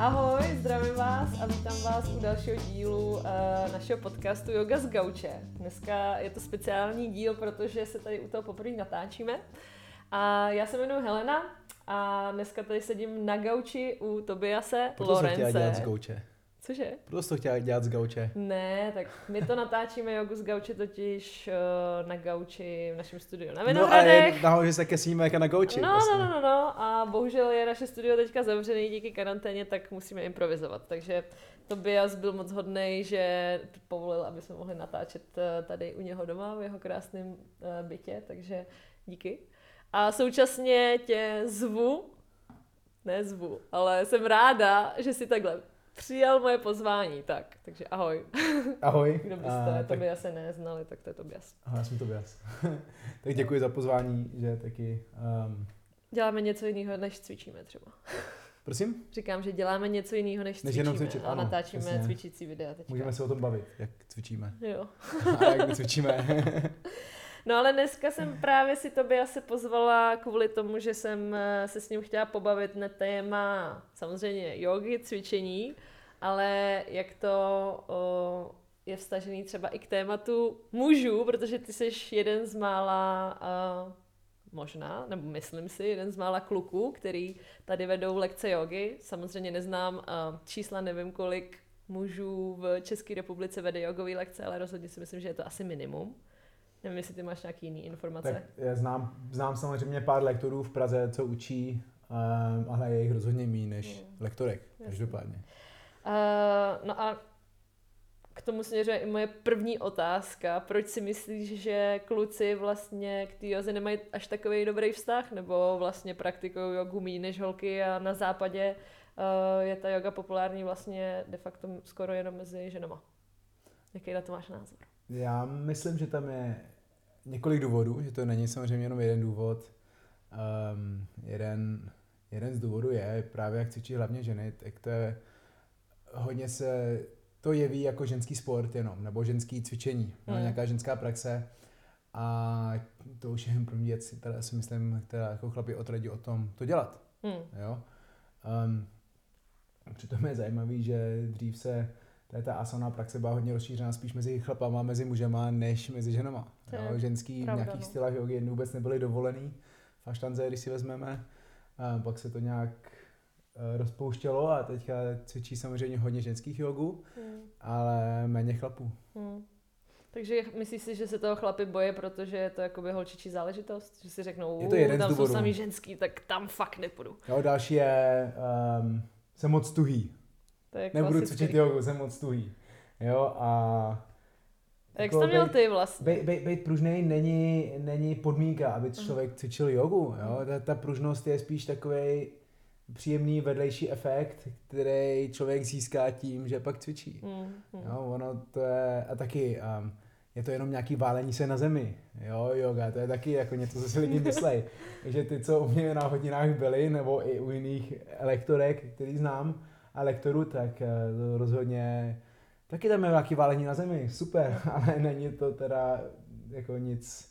Ahoj, zdravím vás a vítám vás u dalšího dílu uh, našeho podcastu Yoga z Gauče. Dneska je to speciální díl, protože se tady u toho poprvé natáčíme. A já se jmenuji Helena a dneska tady sedím na gauči u Tobiase Proto jsem chtěla dělat z Lorence. gauče. Cože? Jsi to chtěla dělat z gauče. Ne, tak my to natáčíme jogu z gauče totiž uh, na gauči v našem studiu na No a Vinohradech. nahoře se také sníme jako na gauči. No, vlastně. no, no, no, no, a bohužel je naše studio teďka zavřený díky karanténě, tak musíme improvizovat. Takže Tobias byl moc hodný, že povolil, aby jsme mohli natáčet eh, tady u něho doma v jeho krásném eh, bytě, takže díky. A současně tě zvu, ne zvu, ale jsem ráda, že si takhle přijal moje pozvání. Tak, takže ahoj. Ahoj. Kdo byste A, tak, Tobiase neznali, tak to je Tobias. aha, já jsem Tobias. tak děkuji za pozvání, že taky... Um, Děláme něco jiného, než cvičíme třeba. prosím, Říkám, že děláme něco jiného, než, Než cvičíme. jenom cvičit, a ano, natáčíme přesně. cvičící videa teďka. můžeme se o tom bavit, jak cvičíme. Jo. a jak cvičíme. No ale dneska jsem právě si tobě asi pozvala kvůli tomu, že jsem eh, se s ním chtěla pobavit na téma samozřejmě jogy, cvičení, ale jak to o, je vstažený třeba i k tématu mužů, protože ty jsi jeden z mála uh, možná, nebo myslím si, jeden z mála kluků, který tady vedou lekce jogy. Samozřejmě neznám uh, čísla, nevím kolik mužů v České republice vede jogové lekce, ale rozhodně si myslím, že je to asi minimum. Nevím, jestli ty máš nějaký jiný informace. tak já znám, znám samozřejmě pár lektorů v Praze, co učí, um, ale je jich rozhodně méně než lektorek, Jasně. každopádně. Uh, no a k tomu směřuje i moje první otázka. Proč si myslíš, že kluci vlastně k té joze nemají až takový dobrý vztah? Nebo vlastně praktikují jogu méně než holky a na západě uh, je ta yoga populární vlastně de facto skoro jenom mezi ženama? Jaký na to máš názor? Já myslím, že tam je několik důvodů, že to není samozřejmě jenom jeden důvod. Um, jeden, jeden z důvodů je právě, jak cvičí hlavně ženy, tak to je hodně se to jeví jako ženský sport jenom, nebo ženský cvičení, no, Hmm. nějaká ženská praxe. A to už je jen první věc, která si myslím, která jako chlapi odradí o tom to dělat. Hmm. Jo? Um, přitom je zajímavý, že dřív se tady ta asana praxe byla hodně rozšířená spíš mezi chlapama, mezi mužema, než mezi ženama. Jo? Ženský pravda, v nějakých no. stylách jogy vůbec nebyly dovolený. V aštanze, když si vezmeme, a pak se to nějak rozpouštělo a teďka cvičí samozřejmě hodně ženských jogů, Hmm. ale méně chlapů. Hmm. Takže myslíš si, že se toho chlapi boje, protože je to jakoby holčičí záležitost? Že si řeknou, Je to jeden tam jsou samý ženský, tak tam fakt nepůjdu. Jo, další je, um, jsem moc tuhý. To je Nebudu klasický. cvičit jogu, jsem moc tuhý. Jo, a Jak jako jsi to měl bej- ty vlastně? Bej, bej, být pružný není, není podmínka, aby člověk cvičil jogu. Jo? Ta, ta pružnost je spíš takový příjemný vedlejší efekt, který člověk získá tím, že pak cvičí. Mm, mm. Jo, ono to je, a taky um, je to jenom nějaký válení se na zemi. Jo, yoga, to je taky jako něco, co si lidi myslej. že ty, co u mě na hodinách byli, nebo i u jiných lektorek, který znám, a lektorů, tak eh, to rozhodně taky tam je nějaký válení na zemi, super, ale není to teda jako nic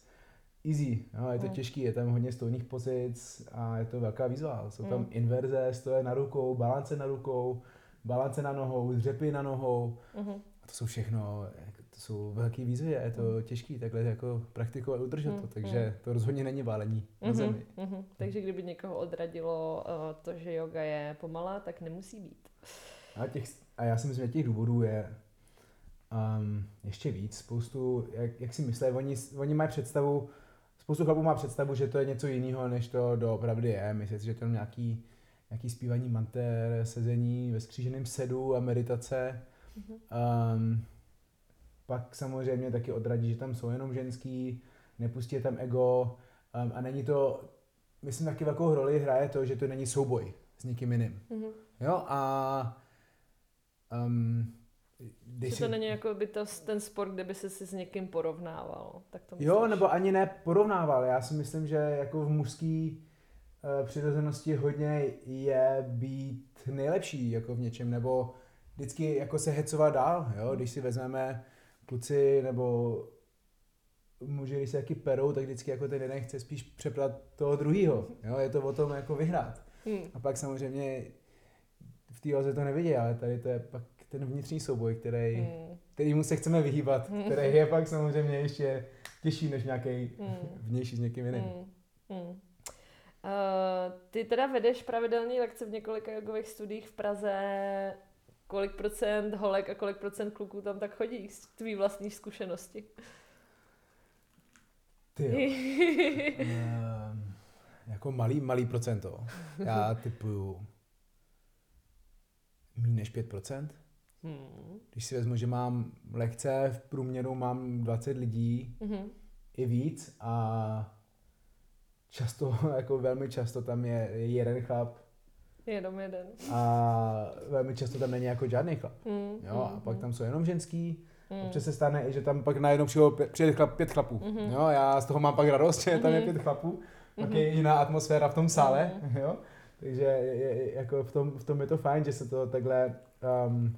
easy. Jo, je to Mm. těžký, je tam hodně stolních pozic a je to velká výzva. Jsou tam Mm. inverze, stoje na rukou, balance na rukou, balance na nohou, dřepy na nohou, Mhm. a to jsou všechno, jako, to jsou velké výzvy a je to těžké takhle jako praktikovat, udržet Mm, to, takže to rozhodně není válení na Mhm, zemi. mhm. Takže kdyby někoho odradilo uh, to, že yoga je pomalá, tak nemusí být. A, těch, a já si myslím, že těch důvodů je um, ještě víc. Spoustu, jak, jak si myslí, oni, oni mají představu, spoustu chlapů má představu, že to je něco jiného, než to doopravdy je. Myslí si, že to je nějaký, nějaký zpívání manter, sezení ve skříženém sedu a meditace. Mhm. Um, pak samozřejmě taky odradí, že tam jsou jenom ženský, nepustí je tam ego um, a není to, myslím taky velkou roli hraje to, že to není souboj s někým jiným. Mhm. Jo a um, když Že to není jako by to, ten sport, kde by se si s někým porovnával. Tak to Jo, myslíš? nebo ani ne porovnával. Já si myslím, že jako v mužský uh, přirozenosti hodně je být nejlepší jako v něčem, nebo vždycky jako se hecovat dál, jo, když si vezmeme kluci nebo muži, když se taky perou, tak vždycky jako ten jeden chce spíš přeplat toho druhýho, jo, je to o tom jako vyhrát. Hmm. A pak samozřejmě v té to nevidí, ale tady to je pak ten vnitřní souboj, který, Hmm. kterýmu se chceme vyhýbat, Hmm. který je pak samozřejmě ještě těžší než nějaký Hmm. vnější s někým jiným. Hmm. Hmm. Uh, ty teda vedeš pravidelné lekce v několika jogových studiích v Praze. Kolik procent holek a kolik procent kluků tam tak chodí z tvý vlastní zkušenosti? Ty jo. Ehm, jako malý, malý procento. Já typuju méně než 5%. Hmm. Když si vezmu, že mám lekce, v průměru mám 20 lidí, Mhm. i víc a často, jako velmi často tam je jeden chlap Jenom jeden. a velmi často tam není jako žádný chlap. Hmm. Jo, a pak tam jsou jenom ženský. hmm. Občas se stane i, že tam pak najednou přijde, chlap, pět chlapů. Mhm. Jo, já z toho mám pak radost, že tam je Mhm. pět chlapů. Pak Mhm. je jiná atmosféra v tom sále. Mhm. Jo? Takže je, je, jako v, tom, v tom je to fajn, že se to takhle, um,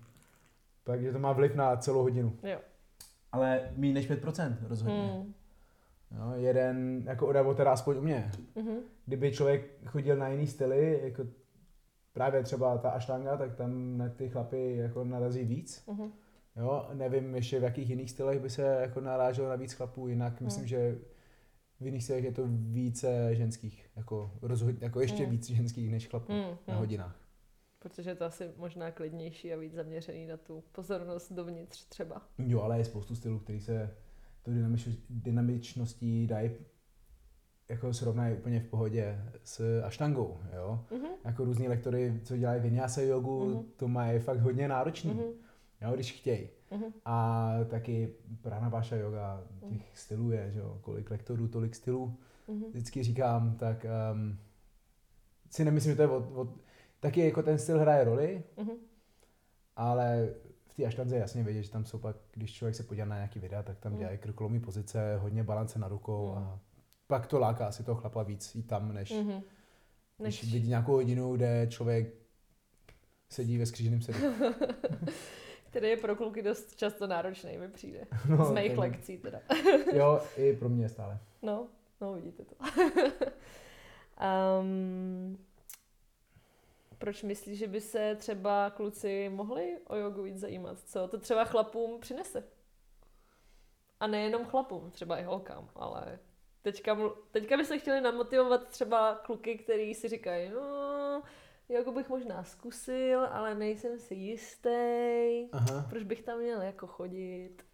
pak, že to má vliv na celou hodinu. Jo. Ale méně než 5% rozhodně. Hmm. Jo, jeden, jako odavo teda aspoň u mě. Mhm. Kdyby člověk chodil na jiný styly, jako právě třeba ta aštanga, tak tam na ty chlapy jako narazí víc. Mhm. Jo, nevím ještě v jakých jiných stylech by se jako naráželo na víc chlapů, jinak Hmm. myslím, že v jiných stylech je to více ženských, jako, rozhod, jako ještě Hmm. víc ženských než chlapů Hmm. na Hmm. hodinách. Protože je to asi možná klidnější a víc zaměřený na tu pozornost dovnitř třeba. Jo, ale je spoustu stylů, který se tu dynamič, dynamičností dají jako srovnají úplně v pohodě s aštangou, jo. Mhm. Jako různí lektory, co dělají vinyasa jogu, Mhm. to mají fakt hodně náročný, Mhm. jo, když chtějí. Mhm. A taky pranabáša yoga, těch stylů je, že jo, kolik lektorů, tolik stylů. Mhm. Vždycky říkám, tak um, si nemyslím, že to je od, od, taky jako ten styl hraje roli, Mhm. ale v té aštanze je jasně vidět, že tam jsou pak, když člověk se podívá na nějaký videa, tak tam Mhm. dělají krkolomí pozice, hodně balance na rukou Mhm. a pak to láká asi toho chlapa víc jít tam, než Mhm. když Než, vidí nějakou hodinu, kde člověk sedí ve skříženém sedu. který je pro kluky dost často náročný, mi přijde. No, Z mých lekcí teda. Jo, i pro mě stále. No, no vidíte to. um, proč myslíš, že by se třeba kluci mohli o jogu víc zajímat? Co to třeba chlapům přinese? A nejenom chlapům, třeba i holkám, ale teďka, teďka bychom chtěli namotivovat třeba kluky, který si říkají, no, jogu bych možná zkusil, ale nejsem si jistý. Aha. Proč bych tam měl jako chodit?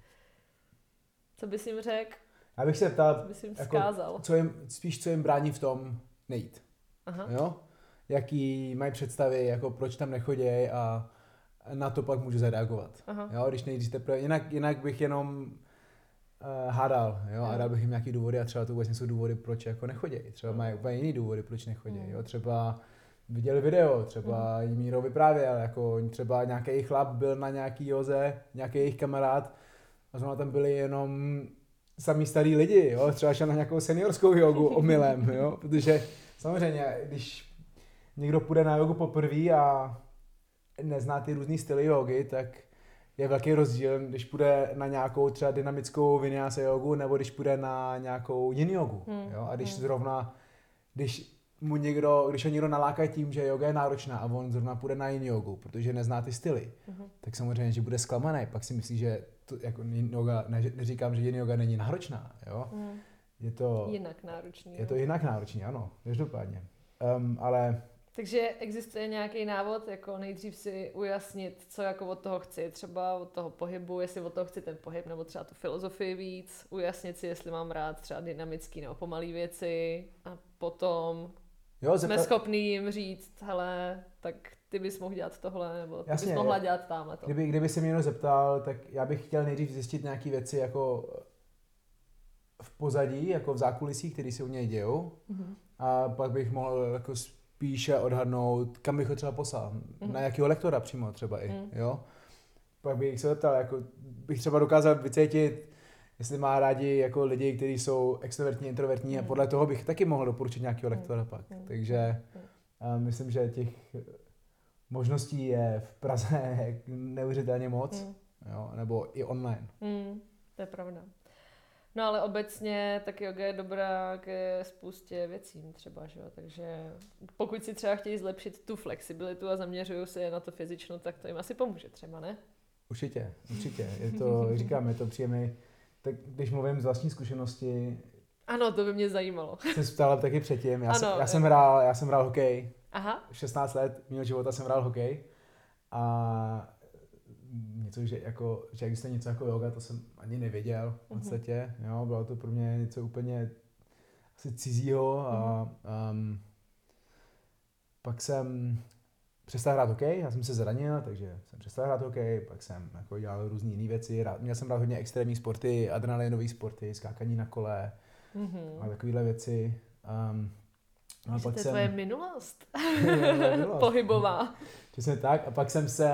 Co bys jim řekl? Já bych se Co ptal, bys jim jako- co jim, spíš co jim brání v tom nejít. Aha. Jo? Jaký mají představy, jako proč tam nechodí a na to pak můžu zareagovat. Aha. Jo, když nejdřív teprve, jinak, jinak bych jenom uh, hádal, jo, a dal bych jim nějaký důvody a třeba to vůbec nejsou důvody, proč jako nechodí. Třeba mají úplně jiný důvody, proč nechodí, Mm. jo, třeba viděli video, třeba jim Míro vyprávěl, jako třeba nějaký chlap byl na nějaký joze, nějaký jejich kamarád a zrovna tam byli jenom samý starý lidi, jo, třeba šel na nějakou seniorskou jogu omylem, jo, protože samozřejmě, když někdo půjde na jogu poprvé a nezná ty různý styly jogy, tak je velký rozdíl, když půjde na nějakou třeba dynamickou vinyasa jogu, nebo když půjde na nějakou yin jogu. Hmm, Jo? A když hmm. zrovna, když mu někdo, když ho někdo naláká tím, že yoga je náročná a on zrovna půjde na yin jogu, protože nezná ty styly, Mhm. tak samozřejmě, že bude zklamaný. Pak si myslí, že to, jako yoga, ne, neříkám, že yin yoga není náročná, jo? Mhm. Je to, Jinak náročný. je jo. to jinak náročný, ano, každopádně. Um, ale Takže existuje nějaký návod, jako nejdřív si ujasnit, co jako od toho chci, třeba od toho pohybu, jestli od toho chci ten pohyb, nebo třeba tu filozofii víc, ujasnit si, jestli mám rád třeba dynamický nebo pomalý věci a potom jo, jsme zeptat, schopní jim říct, hele, tak ty bys mohl dělat tohle, nebo ty Jasně, bys mohla dělat tamhle to. Kdyby, kdyby se mě někdo zeptal, tak já bych chtěl nejdřív zjistit nějaké věci jako v pozadí, jako v zákulisí, které se u něj dějou. Mhm. A pak bych mohl jako spíše odhadnout, kam bych ho třeba poslal. Mhm. Na jakého lektora přímo třeba i, Mhm. jo. Pak bych se zeptal, jako bych třeba dokázal vycítit, jestli má rádi jako lidi, kteří jsou extrovertní, introvertní a Mhm. podle toho bych taky mohl doporučit nějakého Mhm. lektora pak. Mhm. Takže a myslím, že těch možností je v Praze neuvěřitelně moc, Mhm. jo, nebo i online. Mm, to je pravda. No ale obecně tak yoga je dobrá ke spoustě věcím třeba, že jo? takže pokud si třeba chtějí zlepšit tu flexibilitu a zaměřují se na to fyzično, tak to jim asi pomůže třeba, ne? Určitě, určitě. Je to, říkám, je to příjemný. Tak když mluvím z vlastní zkušenosti, ano, to by mě zajímalo. Jsi ptala taky předtím. Já, Ano, jsem, já, jsem hrál, já jsem hrál hokej. Aha, 16 let mého života jsem hrál hokej. A něco, že, jako, že existuje něco jako yoga, to jsem ani nevěděl v Mhm. podstatě. Jo, bylo to pro mě něco úplně asi cizího a Mhm. um, pak jsem přestal hrát hokej, já jsem se zranil, takže jsem přestal hrát hokej, pak jsem jako dělal různé jiné věci, rád, měl jsem rád hodně extrémní sporty, adrenalinové sporty, skákání na kole mhm. a takovéhle věci. Um, a pak to je jsem... tvoje minulost. Minulost. Pohybová. Přesně tak. A pak jsem se...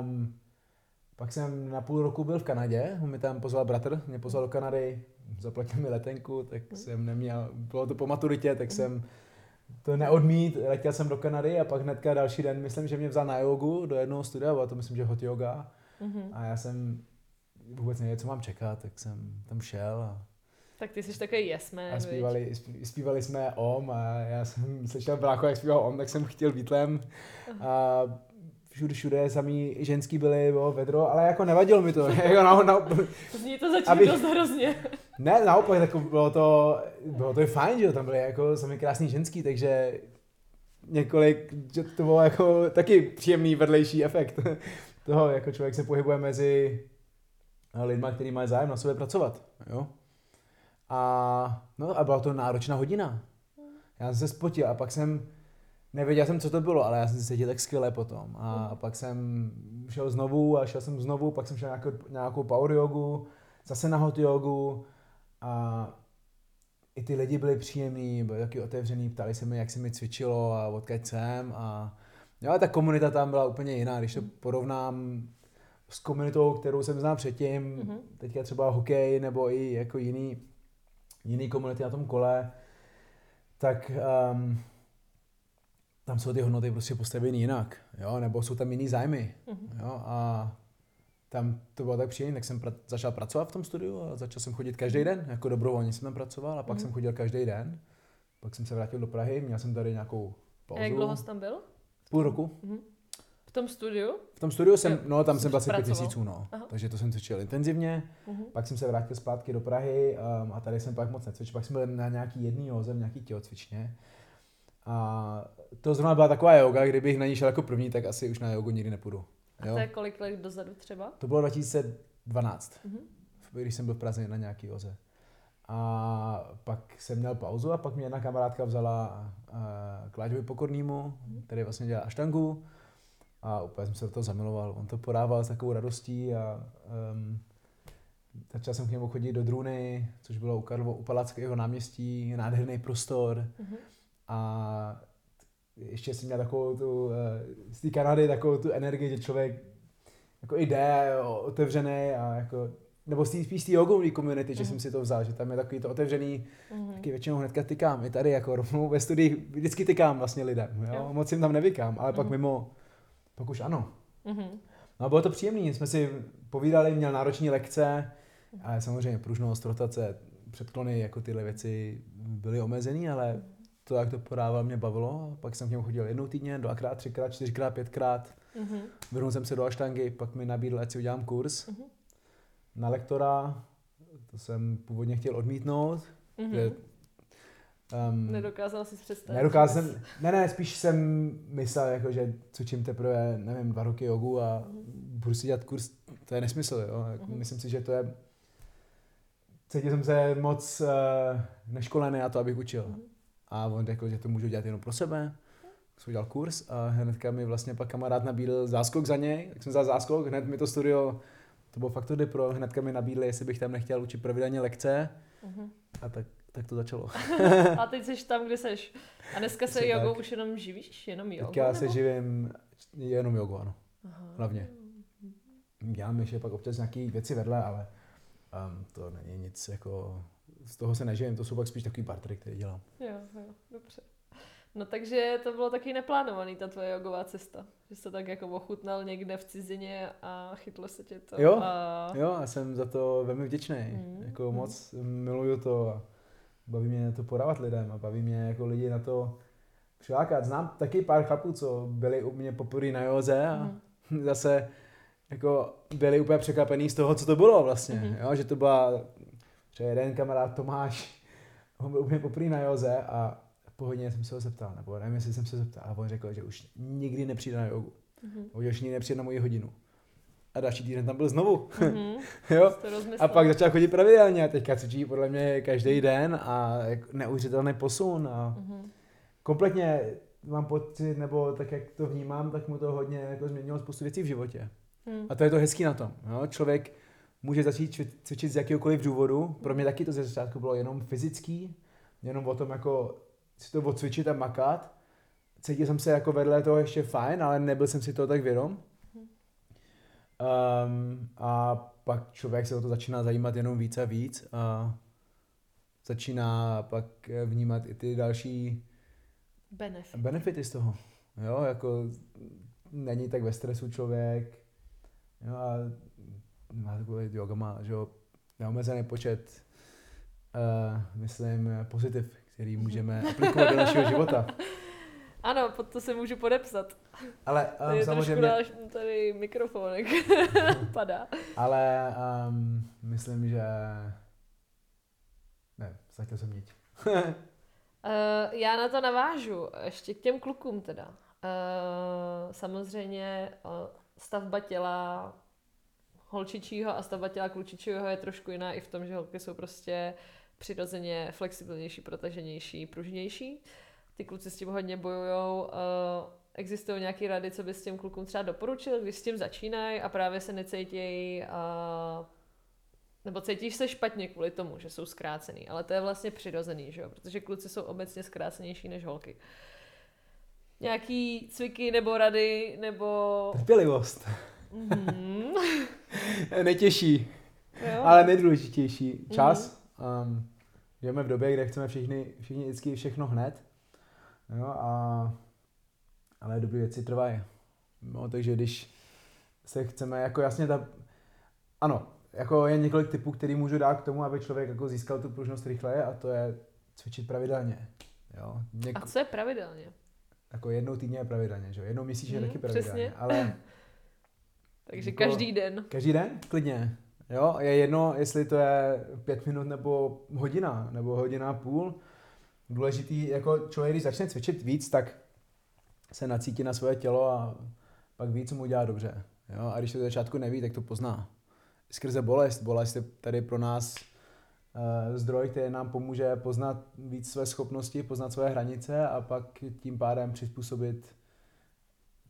Um, pak jsem na půl roku byl v Kanadě, on mi tam pozval bratr, mě pozval do Kanady, zaplatil mi letenku, tak Mhm. jsem neměl, bylo to po maturitě, tak jsem to neodmít, letěl jsem do Kanady a pak hnedka další den, myslím, že mě vzal na jogu do jednoho studia, bylo to myslím, že hot yoga. Mhm. a já jsem vůbec nevěděl, co mám čekat, tak jsem tam šel a, Tak ty jsi takový yes man, a zpívali, zpí- zpívali jsme OM a já jsem slyšel brácho, jak zpíval OM, tak jsem chtěl Beatlem. A všude, všude samý ženský byli, jo, vedro, ale jako nevadilo mi to, jako na, na, Zní to zatím Aby- dost hrozně. ne, naopak, jako bylo to, bylo to i fajn, že jo, tam byly jako sami krásný ženský, takže několik, že to bylo jako taky příjemný vedlejší efekt toho, jako člověk se pohybuje mezi lidma, který mají zájem na sobě pracovat, jo. A, no a byla to náročná hodina. Já jsem se spotil a pak jsem, nevěděl jsem, co to bylo, ale já jsem se cítil tak skvěle potom. A pak jsem šel znovu a šel jsem znovu, pak jsem šel na nějakou, nějakou power jogu, zase na hot jogu a i ty lidi byli příjemní, byli taky otevřený, ptali se mi, jak se mi cvičilo a odkud jsem a jo, ta komunita tam byla úplně jiná, když to porovnám s komunitou, kterou jsem znal předtím, Mhm. teďka třeba hokej nebo i jako jiný, jiný komunity na tom kole, tak um, tam jsou ty hodnoty prostě postaveny jinak, jo, nebo jsou tam jiný zájmy, Mhm. jo, a tam to bylo tak příjemné, tak jsem pra- začal pracovat v tom studiu a začal jsem chodit každý den, jako dobrovolně jsem tam pracoval a pak Mhm. jsem chodil každý den, pak jsem se vrátil do Prahy, měl jsem tady nějakou A jak pauzu, dlouho jsi tam byl? půl roku, Mhm. V tom studiu? v tom studiu jsem, Jo, no tam jsem byl asi pět pracoval. měsíců, no, Aha. takže to jsem cvičil intenzivně, Mhm. pak jsem se vrátil zpátky do Prahy um, a tady jsem pak moc necvičil. Pak jsem byl na nějaký jedný joze, v nějaký tělocvičně. A to zrovna byla taková yoga, kdybych na ní šel jako první, tak asi už na jogu nikdy nepůjdu. A Jo? to je kolik let dozadu třeba? To bylo 2012, Mhm. když jsem byl v Praze na nějaký joze. A pak jsem měl pauzu a pak mě jedna kamarádka vzala uh, k Láďovi Pokornýmu, který vlastně dělá aštangu. A úplně jsem se do toho zamiloval. On to podával s takovou radostí a um, začal jsem k němu chodit do Druny, což bylo u, Karlo, u Palackého náměstí, nádherný prostor. Mhm. A ještě jsem měl takovou tu, eh, z té Kanady takovou tu energii, že člověk jako jde otevřený a jako, nebo z spíš z té jogový community, že Mhm. jsem si to vzal, že tam je takový to otevřený, Mhm. taky většinou hnedka tykám, i tady jako rovnou ve studii vždycky tykám vlastně lidem, jo? Jo. moc jim tam nevykám, ale pak Mhm. mimo, pak už ano. Mhm. No a bylo to příjemné, jsme si povídali, měl nároční lekce, ale samozřejmě pružnost, rotace, předklony, jako tyhle věci byly omezený, ale to, jak to podával, mě bavilo. Pak jsem k němu chodil jednou týdně, dvakrát, třikrát, čtyřikrát, pětkrát. Mhm. Vrhnul jsem se do aštangy, pak mi nabídl, ať si udělám kurz Mhm. na lektora. To jsem původně chtěl odmítnout. že, Mhm. um, Nedokázal si představit. Nedokázal jsem, ne, ne, spíš jsem myslel, jako, že cvičím teprve, nevím, dva roky jogu a budu si dělat kurz, to je nesmysl, jo. Jako, Mhm. Myslím si, že to je, cítil jsem se moc uh, neškolený na to, abych učil. Mhm. A on řekl, že to můžu dělat jenom pro sebe. Tak jsem udělal kurz a hnedka mi vlastně pak kamarád nabídl záskok za něj, tak jsem vzal záskok, hned mi to studio, to bylo fakt to pro, hnedka mi nabídli, jestli bych tam nechtěl učit pravidelně lekce Mhm. a tak, tak to začalo. A teď jsi tam, kde seš. A dneska se jogou tak. už jenom živíš? Jenom jogou? Teďka se nebo? živím jenom jogu, ano. Aha. hlavně. Dělám ještě pak občas nějaké věci vedle, ale um, to není nic jako, z toho se neživím, to jsou pak spíš takový partry, které dělám. Jo, jo, dobře. No takže to bylo taky neplánovaný, ta tvoje jogová cesta. Že jsi to tak jako ochutnal někde v cizině a chytlo se tě to. Jo, a... jo a jsem za to velmi vděčný. Mm. Jako mm. moc miluju to a baví mě to podávat lidem a baví mě jako lidi na to přilákat. Znám taky pár chlapů, co byli u mě poprvé na joze a mm. zase jako byli úplně překvapený z toho, co to bylo vlastně. Mm. Jo, že to byla třeba jeden kamarád Tomáš, on byl úplně poprvé na joze a pohodně jsem se ho zeptal, nebo nevím, jestli jsem se zeptal, a on řekl, že už nikdy nepřijde na jogu. Mm-hmm. Už nikdy nepřijde na moji hodinu. A další týden tam byl znovu. Mm-hmm. jo? A pak začal chodit pravidelně a teďka cvičí podle mě každý den a neuvěřitelný posun. A mm-hmm. Kompletně mám pocit, nebo tak jak to vnímám, tak mu to hodně jako změnilo spoustu věcí v životě. Mm. A to je to hezký na tom. Jo? Člověk může začít cvičit z jakéhokoliv důvodu. Pro mě taky to ze začátku bylo jenom fyzický, jenom o tom jako si to odcvičit a makat. Cítil jsem se jako vedle toho ještě fajn, ale nebyl jsem si toho tak vědom. Um, a pak člověk se o to začíná zajímat jenom víc a víc a začíná pak vnímat i ty další Benefit. benefity z toho. Jo, jako není tak ve stresu člověk. Jo, a má takový yoga má, že jo, neomezený počet, uh, myslím, pozitiv, který můžeme aplikovat do našeho života. Ano, pod to se můžu podepsat. Ale um, tady samozřejmě... Dáš, tady mikrofonek padá. Ale um, myslím, že... Ne, ztratil jsem niť. uh, já na to navážu, ještě k těm klukům teda. Uh, samozřejmě uh, stavba těla holčičího a stavba těla klučičího je trošku jiná i v tom, že holky jsou prostě přirozeně flexibilnější, protaženější, pružnější. Ty kluci s tím hodně bojujou. Uh, existují nějaké rady, co bys těm klukům třeba doporučil, když s tím začínají a právě se necítějí uh, nebo cítíš se špatně kvůli tomu, že jsou zkrácený, ale to je vlastně přirozený, že jo? protože kluci jsou obecně zkrácenější než holky. Nějaký cviky nebo rady, nebo... Trpělivost. Mm-hmm. Netěžší, jo. ale nejdůležitější. Čas. Mm-hmm. Um, žijeme v době, kde chceme všichni, všichni vždycky všechno hned. Jo, a, ale dobré věci trvají. No, takže když se chceme, jako jasně ta, ano, jako je několik typů, který můžu dát k tomu, aby člověk jako získal tu pružnost rychleji a to je cvičit pravidelně. Jo. Něk... A co je pravidelně? Jako jednou týdně je pravidelně, že jo? Jednou měsíčně hmm, je taky pravidelně. Přesně. Ale Takže jako, každý den. Každý den? Klidně. Jo, je jedno, jestli to je pět minut nebo hodina, nebo hodina a půl. Důležitý, jako člověk, když začne cvičit víc, tak se nacítí na svoje tělo a pak víc mu udělá dobře. Jo? A když to začátku neví, tak to pozná. Skrze bolest. Bolest je tady pro nás uh, zdroj, který nám pomůže poznat víc své schopnosti, poznat své hranice a pak tím pádem přizpůsobit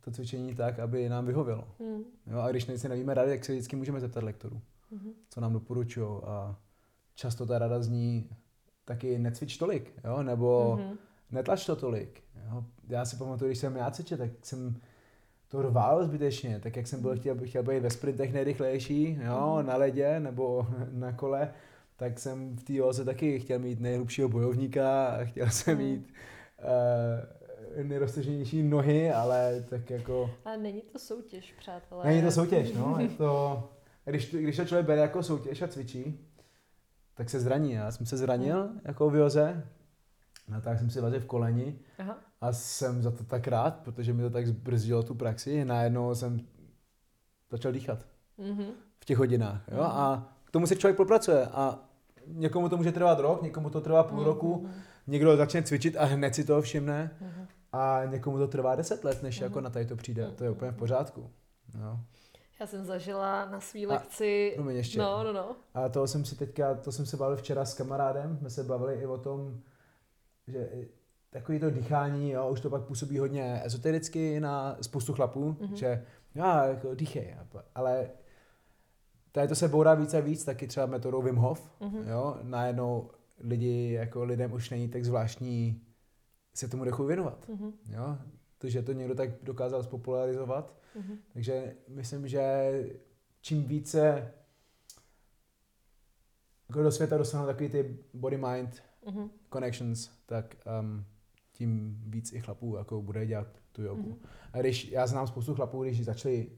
to cvičení tak, aby nám vyhovělo. Mm. Jo, a když si nevíme rady, tak se vždycky můžeme zeptat lektorů, mm. co nám doporučují. A často ta rada zní taky necvič tolik, jo? nebo mm. netlač to tolik. Jo? Já si pamatuju, když jsem já cvičil, tak jsem to rval zbytečně, tak jak jsem byl chtěl, chtěl být ve sprintech nejrychlejší, jo, mm. na ledě nebo na kole, tak jsem v té taky chtěl mít nejhlubšího bojovníka a chtěl jsem mm. mít uh, nejroztaženější nohy, ale tak jako... Ale není to soutěž, přátelé. Není to soutěž, no. Je to, když, když to člověk bere jako soutěž a cvičí, tak se zraní. Já jsem se zranil jako v joze, no tak jsem si vazil v koleni Aha. a jsem za to tak rád, protože mi to tak zbrzdilo tu praxi. Najednou jsem začal dýchat mm-hmm. v těch hodinách. Jo? Mm-hmm. A k tomu se člověk popracuje a někomu to může trvat rok, někomu to trvá půl mm-hmm. roku, někdo začne cvičit a hned si toho všimne. Mm-hmm a někomu to trvá deset let, než mm-hmm. jako mhm. na tady to přijde. Mm-hmm. To je úplně v pořádku. No. Já jsem zažila na svý lekci... A, ještě. No, no, no. A to jsem si teďka, to jsem se bavil včera s kamarádem, jsme se bavili i o tom, že takový to dýchání, jo, už to pak působí hodně ezotericky na spoustu chlapů, mm-hmm. že já jako dýchej, ale tady to se bourá víc a víc, taky třeba metodou Wim Hof, mm-hmm. jo, najednou lidi, jako lidem už není tak zvláštní se tomu dechu věnovat. Mm-hmm. Jo? To, že to někdo tak dokázal spopularizovat. Mm-hmm. Takže myslím, že čím více jako do světa dostanou takový ty body-mind mm-hmm. connections, tak um, tím víc i chlapů jako bude dělat tu jogu. Mm. A když, já znám spoustu chlapů, když začali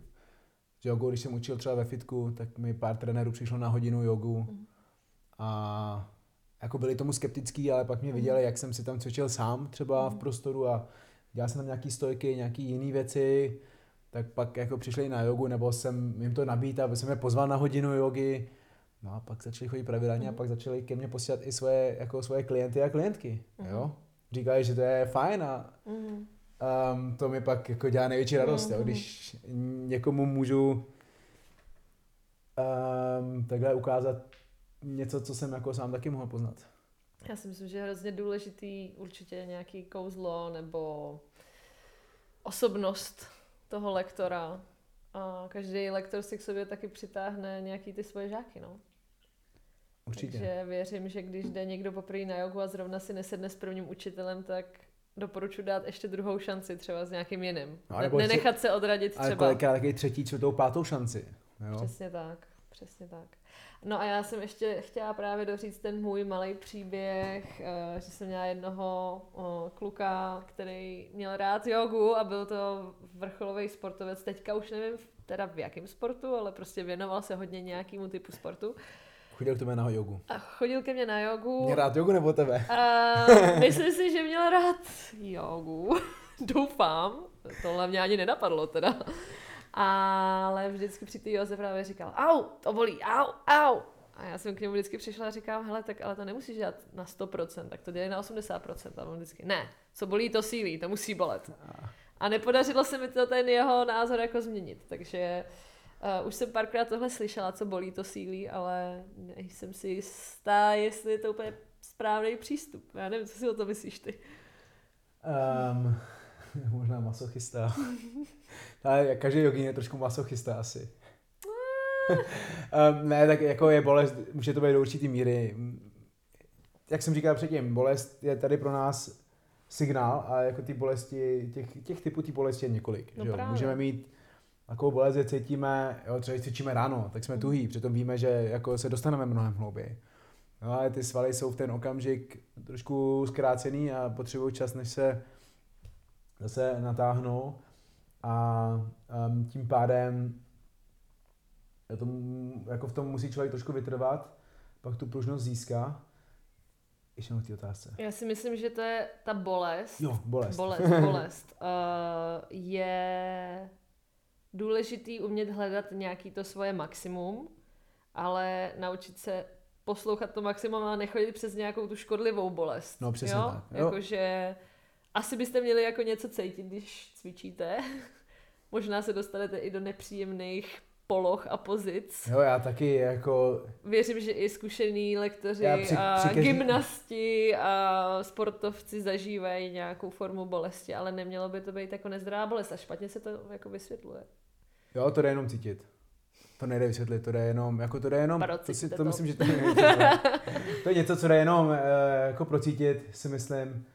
s jogou, když jsem učil třeba ve fitku, tak mi pár trenérů přišlo na hodinu jogu mm. a jako byli tomu skeptický, ale pak mě mhm. viděli, jak jsem si tam cvičil sám třeba v mhm. prostoru a dělal jsem tam nějaký stojky, nějaký jiné věci, tak pak jako přišli na jogu, nebo jsem jim to nabít, aby jsem je pozval na hodinu jogy. No a pak začali chodit pravidelně mm. a pak začali ke mně posílat i svoje, jako svoje klienty a klientky, mm. jo. Říkali, že to je fajn a mm. um, to mi pak jako dělá největší radost, mm. jo, když někomu můžu um, takhle ukázat něco, co jsem jako sám taky mohl poznat. Já si myslím, že je hrozně důležitý určitě nějaký kouzlo nebo osobnost toho lektora. A každý lektor si k sobě taky přitáhne nějaký ty svoje žáky, no. Určitě. Takže věřím, že když jde někdo poprvé na jogu a zrovna si nesedne s prvním učitelem, tak doporučuji dát ještě druhou šanci třeba s nějakým jiným. No, ne, nenechat se odradit třeba. Ale kolikrát taky třetí, čtvrtou, pátou šanci. Jo? Přesně tak, přesně tak. No a já jsem ještě chtěla právě doříct ten můj malý příběh, eh, že jsem měla jednoho kluka, který měl rád jogu a byl to vrcholový sportovec. Teďka už nevím teda v jakém sportu, ale prostě věnoval se hodně nějakému typu sportu. Chodil k tebe na jogu. A chodil ke mně na jogu. Měl rád jogu nebo tebe? A myslím si, že měl rád jogu. Doufám. Tohle mě ani nenapadlo teda ale vždycky při té joze právě říkal, au, to bolí, au, au. A já jsem k němu vždycky přišla a říkám, hele, tak ale to nemusíš dělat na 100%, tak to dělej na 80%. A on vždycky, ne, co bolí, to sílí, to musí bolet. A nepodařilo se mi to ten jeho názor jako změnit, takže uh, už jsem párkrát tohle slyšela, co bolí, to sílí, ale nejsem si jistá, jestli je to úplně správný přístup. Já nevím, co si o to myslíš ty. Um, možná masochista. Ale každý jogín je trošku masochista asi. um, ne, tak jako je bolest, může to být do určitý míry. Jak jsem říkal předtím, bolest je tady pro nás signál a jako ty bolesti, těch, těch typů ty bolesti je několik. No že jo? Můžeme mít takovou bolest, že cítíme, jo, třeba cvičíme ráno, tak jsme tuhý, přitom víme, že jako se dostaneme mnohem hlouběji. No ale ty svaly jsou v ten okamžik trošku zkrácený a potřebují čas, než se zase natáhnou a um, tím pádem to, jako v tom musí člověk trošku vytrvat, pak tu pružnost získá. Ještě k té otázce. Já si myslím, že to je ta bolest. Jo, bolest. Bolest, bolest. Uh, je důležitý umět hledat nějaký to svoje maximum, ale naučit se poslouchat to maximum a nechodit přes nějakou tu škodlivou bolest. No přesně jo? tak. Jo. Jakože asi byste měli jako něco cítit, když cvičíte. Možná se dostanete i do nepříjemných poloh a pozic. Jo, já taky jako... Věřím, že i zkušený lektoři při, a při každý... gymnasti a sportovci zažívají nějakou formu bolesti, ale nemělo by to být jako nezdravá bolest a špatně se to jako vysvětluje. Jo, to jde jenom cítit. To nejde vysvětlit, to jde jenom, jako to jde jenom, to, si, to, to myslím, že to, to je něco, co jde jenom uh, jako procítit, si myslím.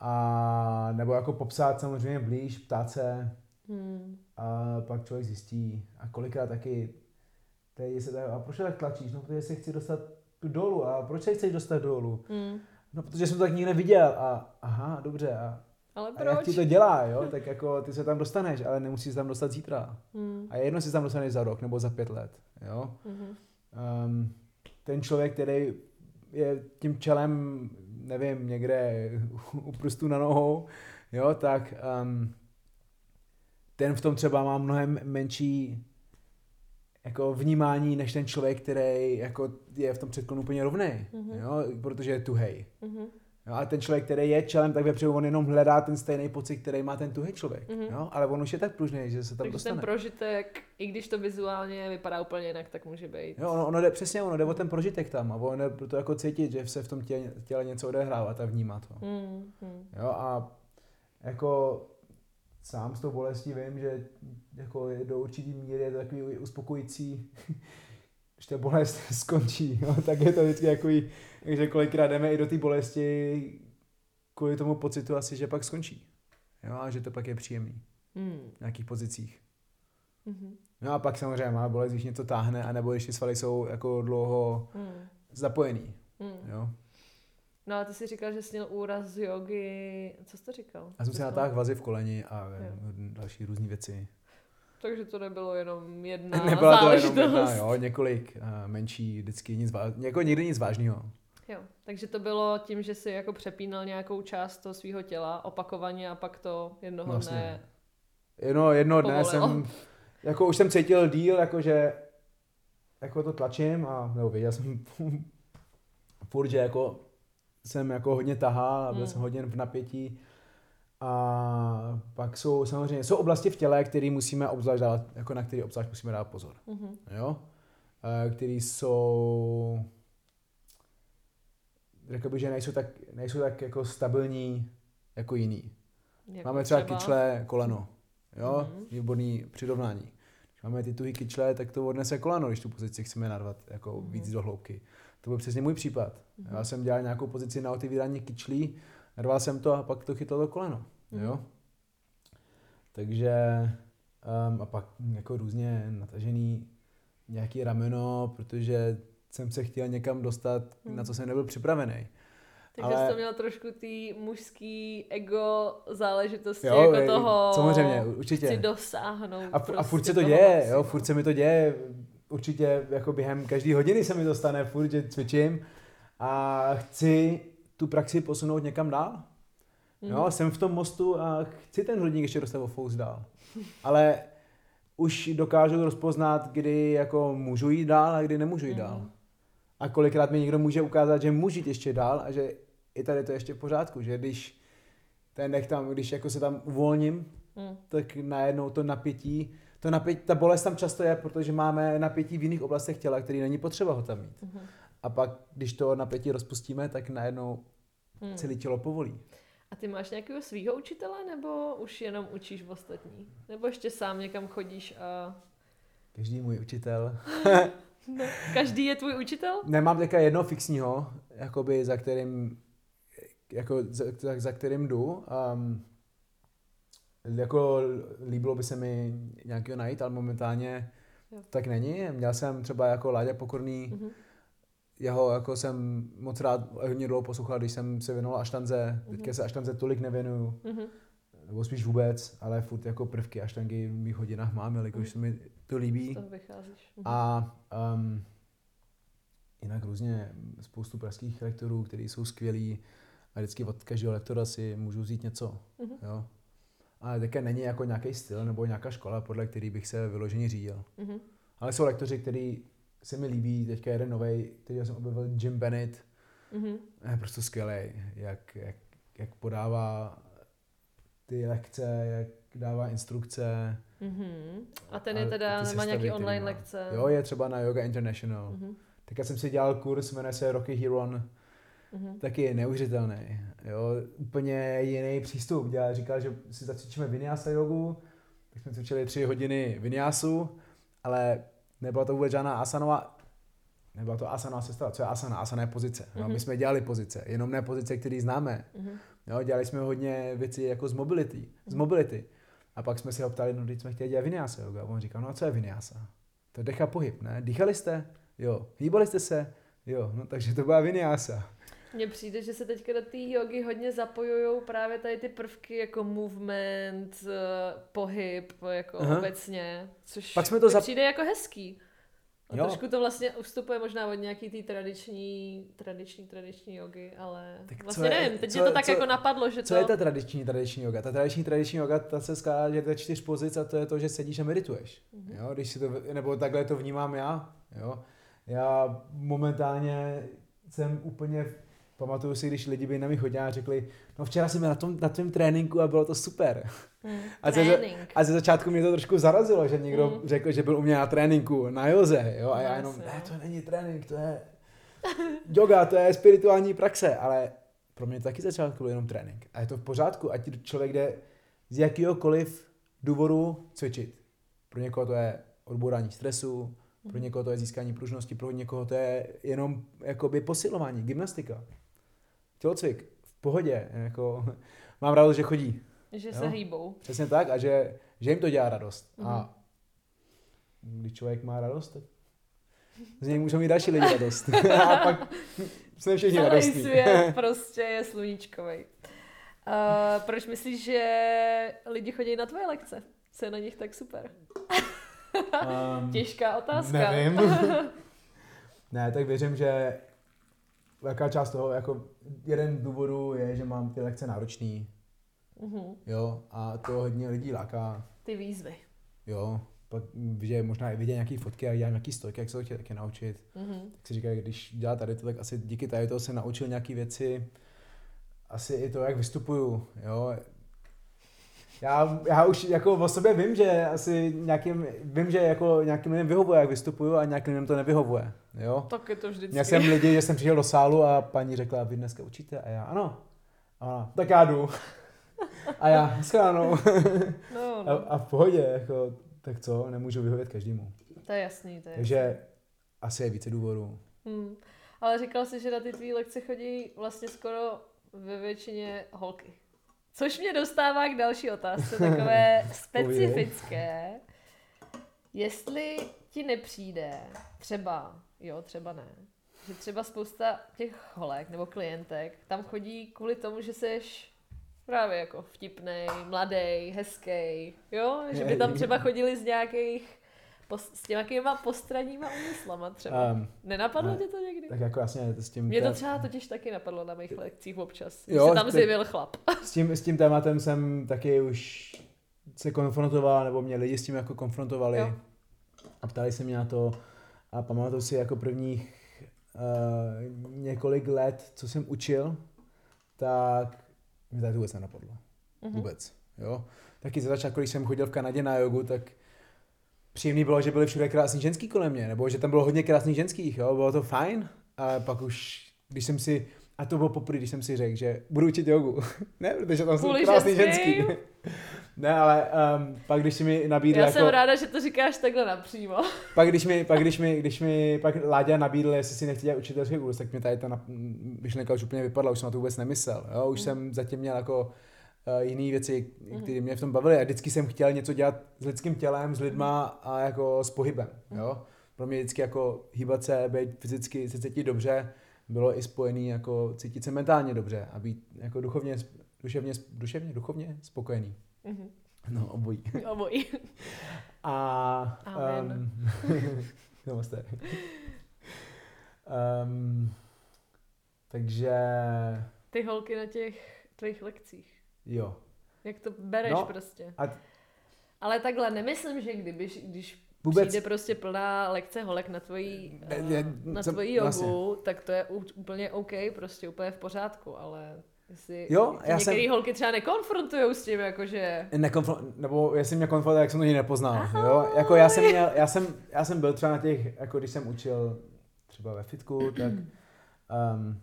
A nebo jako popsat samozřejmě blíž, ptát se. Hmm. A pak člověk zjistí. A kolikrát taky tady se tak, a proč tak tlačíš? No, protože se chci dostat dolů. A proč se chceš dostat dolů? Hmm. No, protože jsem to tak nikdy neviděl. A aha, dobře. A, ale proč? A jak ti to dělá, jo? Tak jako ty se tam dostaneš, ale nemusíš se tam dostat zítra. Hmm. A jedno si tam dostaneš za rok nebo za pět let, jo? Hmm. Um, ten člověk, který je tím čelem nevím, někde u prstu na nohou, jo, tak um, ten v tom třeba má mnohem menší jako vnímání, než ten člověk, který jako je v tom předklonu úplně rovný, mm-hmm. jo, protože je tuhej. Mm-hmm. Jo, a ten člověk, který je čelem, tak vepředu on jenom hledá ten stejný pocit, který má ten tuhý člověk. Mm-hmm. Jo? Ale on už je tak pružný, že se tam Takže dostane. ten prožitek, i když to vizuálně vypadá úplně jinak, tak může být. Jo, ono, ono jde, přesně, ono jde o ten prožitek tam a ono jde to jako cítit, že se v tom těle, těle něco odehrává a vnímá to. Mm-hmm. Jo, a jako sám s tou bolestí vím, že jako je do určitý míry je to takový uspokojící, že ta bolest skončí, jo? tak je to vždycky takový, takže kolikrát jdeme i do té bolesti kvůli tomu pocitu asi, že pak skončí. Jo? A že to pak je příjemný. Mm. V nějakých pozicích. Mm-hmm. No a pak samozřejmě má bolest, když něco táhne, anebo když ty svaly jsou jako dlouho mm. zapojený. Mm. Jo? No a ty jsi říkal, že jsi měl úraz z jogy. Co jsi to říkal? Já jsem si natáhl vazy v koleni a Jo. další různé věci. Takže to nebylo jenom jedna Nebyla to záležitost. jenom jedna, jo, několik uh, menší, vždycky nic, jako nikdy nic vážného. Jo, takže to bylo tím, že si jako přepínal nějakou část toho svého těla opakovaně a pak to jednoho Vlastně. dne... Jedno, jednoho dne Povolilo. jsem, jako už jsem cítil díl, jakože jako to tlačím a nebo věděl jsem furt, že jako jsem jako hodně tahal a byl Hmm. jsem hodně v napětí. A pak jsou samozřejmě, jsou oblasti v těle, které musíme obzvlášť dát, jako na které obzvlášť musíme dát pozor. Mhm. Jo? Eh, Který jsou, řekl bych, že nejsou tak, nejsou tak jako stabilní jako jiný. Jako Máme třeba kyčle, koleno. Jo, Mhm. výborný přirovnání. Když máme ty tuhý kyčle, tak to odnese koleno, když tu pozici chceme narvat jako Mhm. víc do hloubky. To byl přesně můj případ. Mhm. Já jsem dělal nějakou pozici na otevírání kyčlí, narval jsem to a pak to chytlo to koleno. Jo? Mhm. Takže um, a pak jako různě natažený nějaký rameno, protože jsem se chtěl někam dostat, Mhm. na co jsem nebyl připravený. Takže ale- jsi to měl trošku ty mužský ego záležitosti, Jo, jako toho... samozřejmě, určitě. Chci dosáhnout A, fu- a furt prostě se to děje, maxima. jo, furt se mi to děje, určitě jako během každé hodiny se mi to stane, furt, že cvičím a chci tu praxi posunout někam dál. Mhm. Jo, jsem v tom mostu a chci ten hrudník ještě dostat o fous dál. Ale už dokážu rozpoznat, kdy jako můžu jít dál a kdy nemůžu jít Mhm. dál. A kolikrát mi někdo může ukázat, že můžu jít ještě dál a že i tady to je ještě v pořádku, že když ten dech tam, když jako se tam uvolním, Mhm. tak najednou to napětí, to napětí, ta bolest tam často je, protože máme napětí v jiných oblastech těla, který není potřeba ho tam mít. Mhm. A pak, když to napětí rozpustíme, tak najednou Mhm. celé tělo povolí. A ty máš nějakého svého učitele, nebo už jenom učíš v ostatní? Nebo ještě sám někam chodíš a... Každý můj učitel. Každý je tvůj učitel? Nemám teďka jednoho fixního, jakoby za kterým, jako za, za, za kterým jdu. Um, jako líbilo by se mi nějakého najít, ale momentálně Jo. tak není. Měl jsem třeba jako Láďa Pokorný, Mhm. Jeho jako jsem moc rád hodně dlouho poslouchal, když jsem se věnoval aštanze. Mhm. Teďka se aštanze tolik nevěnuju, Mhm. nebo spíš vůbec, ale furt jako prvky aštangy v mých hodinách mám, jelikož Mhm. se mi to líbí. Z toho vycházíš. Mhm. A um, jinak různě spoustu pražských lektorů, kteří jsou skvělí a vždycky od každého lektora si můžu vzít něco. Mhm. Jo. Ale teďka není jako nějaký styl nebo nějaká škola, podle který bych se vyloženě řídil. Mhm. Ale jsou lektoři, který se mi líbí, teďka jeden nový, který jsem objevil, Jim Bennett, Mhm. je prostě skvělý, jak, jak, jak podává ty lekce, jak dává instrukce. Mhm. A ten je teda, nemá nějaký online lekce? Jo, je třeba na Yoga International. Mhm. Teďka jsem si dělal kurz, jmenuje se Rocky Huron, Mhm. taky neuvěřitelný. Jo, úplně jiný přístup. Dělal, říkal, že si zacvičíme vinyasa jogu, tak jsme cvičili tři hodiny vinyasu, ale nebyla to vůbec žádná asanová, nebyla to asanová sestava. Co je asana? Asana je pozice. Jo, Mhm. my jsme dělali pozice, jenom ne pozice, které známe. Mhm. Jo, dělali jsme hodně věcí jako z mobility. Z Mhm. mobility. A pak jsme si ho ptali, no když jsme chtěli dělat vinyasa yoga. A on říkal, no a co je vinyasa? To je dech a pohyb, ne? Dýchali jste? Jo. Hýbali jste se? Jo. No takže to byla vinyasa. Mně přijde, že se teďka do té jogy hodně zapojují právě tady ty prvky jako movement, eh, pohyb, jako Aha. obecně, což Pak jsme to zap- přijde jako hezký. A Jo. trošku to vlastně ustupuje možná od nějaký té tradiční, tradiční, tradiční jogy, ale Tak co vlastně je- nevím, teď co mě to je- tak co- jako napadlo, že Co to... je ta tradiční tradiční yoga? Ta tradiční tradiční yoga, ta se skládá že to je čtyř pozic a to je to, že sedíš a medituješ. Mhm. Jo, když si to, nebo takhle to vnímám já. Jo. Já momentálně jsem úplně, pamatuju si, když lidi by na mě chodili a řekli, no včera jsem byl na, tom, na tvém tréninku a bylo to super. Hmm. A ze-. A ze začátku mě to trošku zarazilo, že někdo Mm. řekl, že byl u mě na tréninku, na joze, jo, a No, já jenom, jasně, ne, no. to není trénink, to je yoga, to je spirituální praxe, ale pro mě to taky začátku byl jenom trénink. A je to v pořádku, ať člověk jde z jakýhokoliv důvodu cvičit. Pro někoho to je odbourání stresu, pro Mhm. někoho to je získání pružnosti, pro někoho to je jenom jakoby posilování, gymnastika. Tělocvik, v pohodě, jako, mám radost, že chodí. Že Jo. se hýbou. Přesně tak a že, že jim to dělá radost. Mhm. A když člověk má radost, tak z něj můžou mít další lidi radost. a pak, jsme všichni Celý radostní. svět prostě je sluníčkový. Uh, proč myslíš, že lidi chodí na tvoje lekce? Co je na nich tak super? Um, Těžká otázka. Nevím. ne, tak věřím, že velká část toho, jako jeden z důvodů je, že mám ty lekce náročný, Mhm. jo, a to hodně lidí láká, Ty výzvy. jo, pak, že možná i vidět nějaký fotky a dělám nějaký stojky, jak se to chtěl taky naučit. Mhm. Tak si říkají, když dělá tady to, tak asi díky tady toho se naučil nějaký věci, asi i to, jak vystupuju, jo. Já, já už jako o sobě vím, že asi nějakým, vím, že jako nějakým lidem vyhovuje, jak vystupuju a nějakým lidem to nevyhovuje, jo. Tak je to vždycky. Měl jsem lidi, že jsem přišel do sálu a paní řekla, vy dneska učíte? A já, ano. A ona, tak já jdu. A já, shledanou. No, A, no. a v pohodě, jako, tak co, nemůžu vyhovět každému. To je jasný, to je Takže asi je více důvodů. Hmm. Ale říkal jsi, že na ty tvý lekce chodí vlastně skoro ve většině holky. Což mě dostává k další otázce, takové specifické. Jestli ti nepřijde, třeba, jo, třeba ne, že třeba spousta těch holek nebo klientek tam chodí kvůli tomu, že seš právě jako vtipnej, mladý, hezký, jo? Že by tam třeba chodili z nějakých, pos- s nějakýma postranníma úmyslama třeba. Um, Nenapadlo ne. tě to někdy? tak jako jasně s tím, Mě to třeba totiž taky napadlo na mých lekcích občas. Jo, se tam zjevil chlap. s, tím, s tím tématem jsem taky už se konfrontoval, nebo mě lidi s tím jako konfrontovali Jo. a ptali se mě na to a pamatuju si jako prvních uh, několik let, co jsem učil, tak mi tady to vůbec nenapadlo. Mhm. Vůbec, jo. Taky za začátku, když jsem chodil v Kanadě na jogu, tak příjemný bylo, že byly všude krásný ženský kolem mě, nebo že tam bylo hodně krásných ženských, jo, bylo to fajn. A pak už, když jsem si, a to bylo poprvé, když jsem si řekl, že budu učit jogu. ne, protože tam jsou krásný ženský. Ne, ale um, pak když si mi nabídl Já jako, jsem ráda, že to říkáš takhle napřímo. pak když mi, pak když mi, když mi pak Láďa nabídl, jestli si nechci dělat učitelský kurz, tak mě tady ta myšlenka už úplně vypadla, už jsem na to vůbec nemyslel. Jo? Už Mm. jsem zatím měl jako uh, jiné věci, Mhm. které mě v tom bavily a vždycky jsem chtěl něco dělat s lidským tělem, s lidma a jako s pohybem. Jo? Pro mě vždycky jako hýbat se, být fyzicky, se cítit dobře, bylo i spojený jako cítit se mentálně dobře a být jako duchovně, duševně, duševně, duchovně spokojený. Mhm. No, obojí. Obojí. A... Amen. Um, namaste. um, takže Ty holky na těch tvých lekcích. jo. Jak to bereš No, prostě. a- Ale takhle nemyslím, že kdyby, když Vůbec- přijde prostě plná lekce holek na tvojí, Ne, ne, na tvojí jogu, vlastně. tak to je úplně OK, prostě úplně v pořádku, ale jestli Jo, já jsem- holky třeba nekonfrontujou s tím, jakože Nekonfro- nebo jestli mě konfrontoval, jak jsem to nikdy nepoznal. Jo? Jako já jsem, měl, já, jsem, já jsem byl třeba na těch, jako když jsem učil třeba ve fitku, tak um,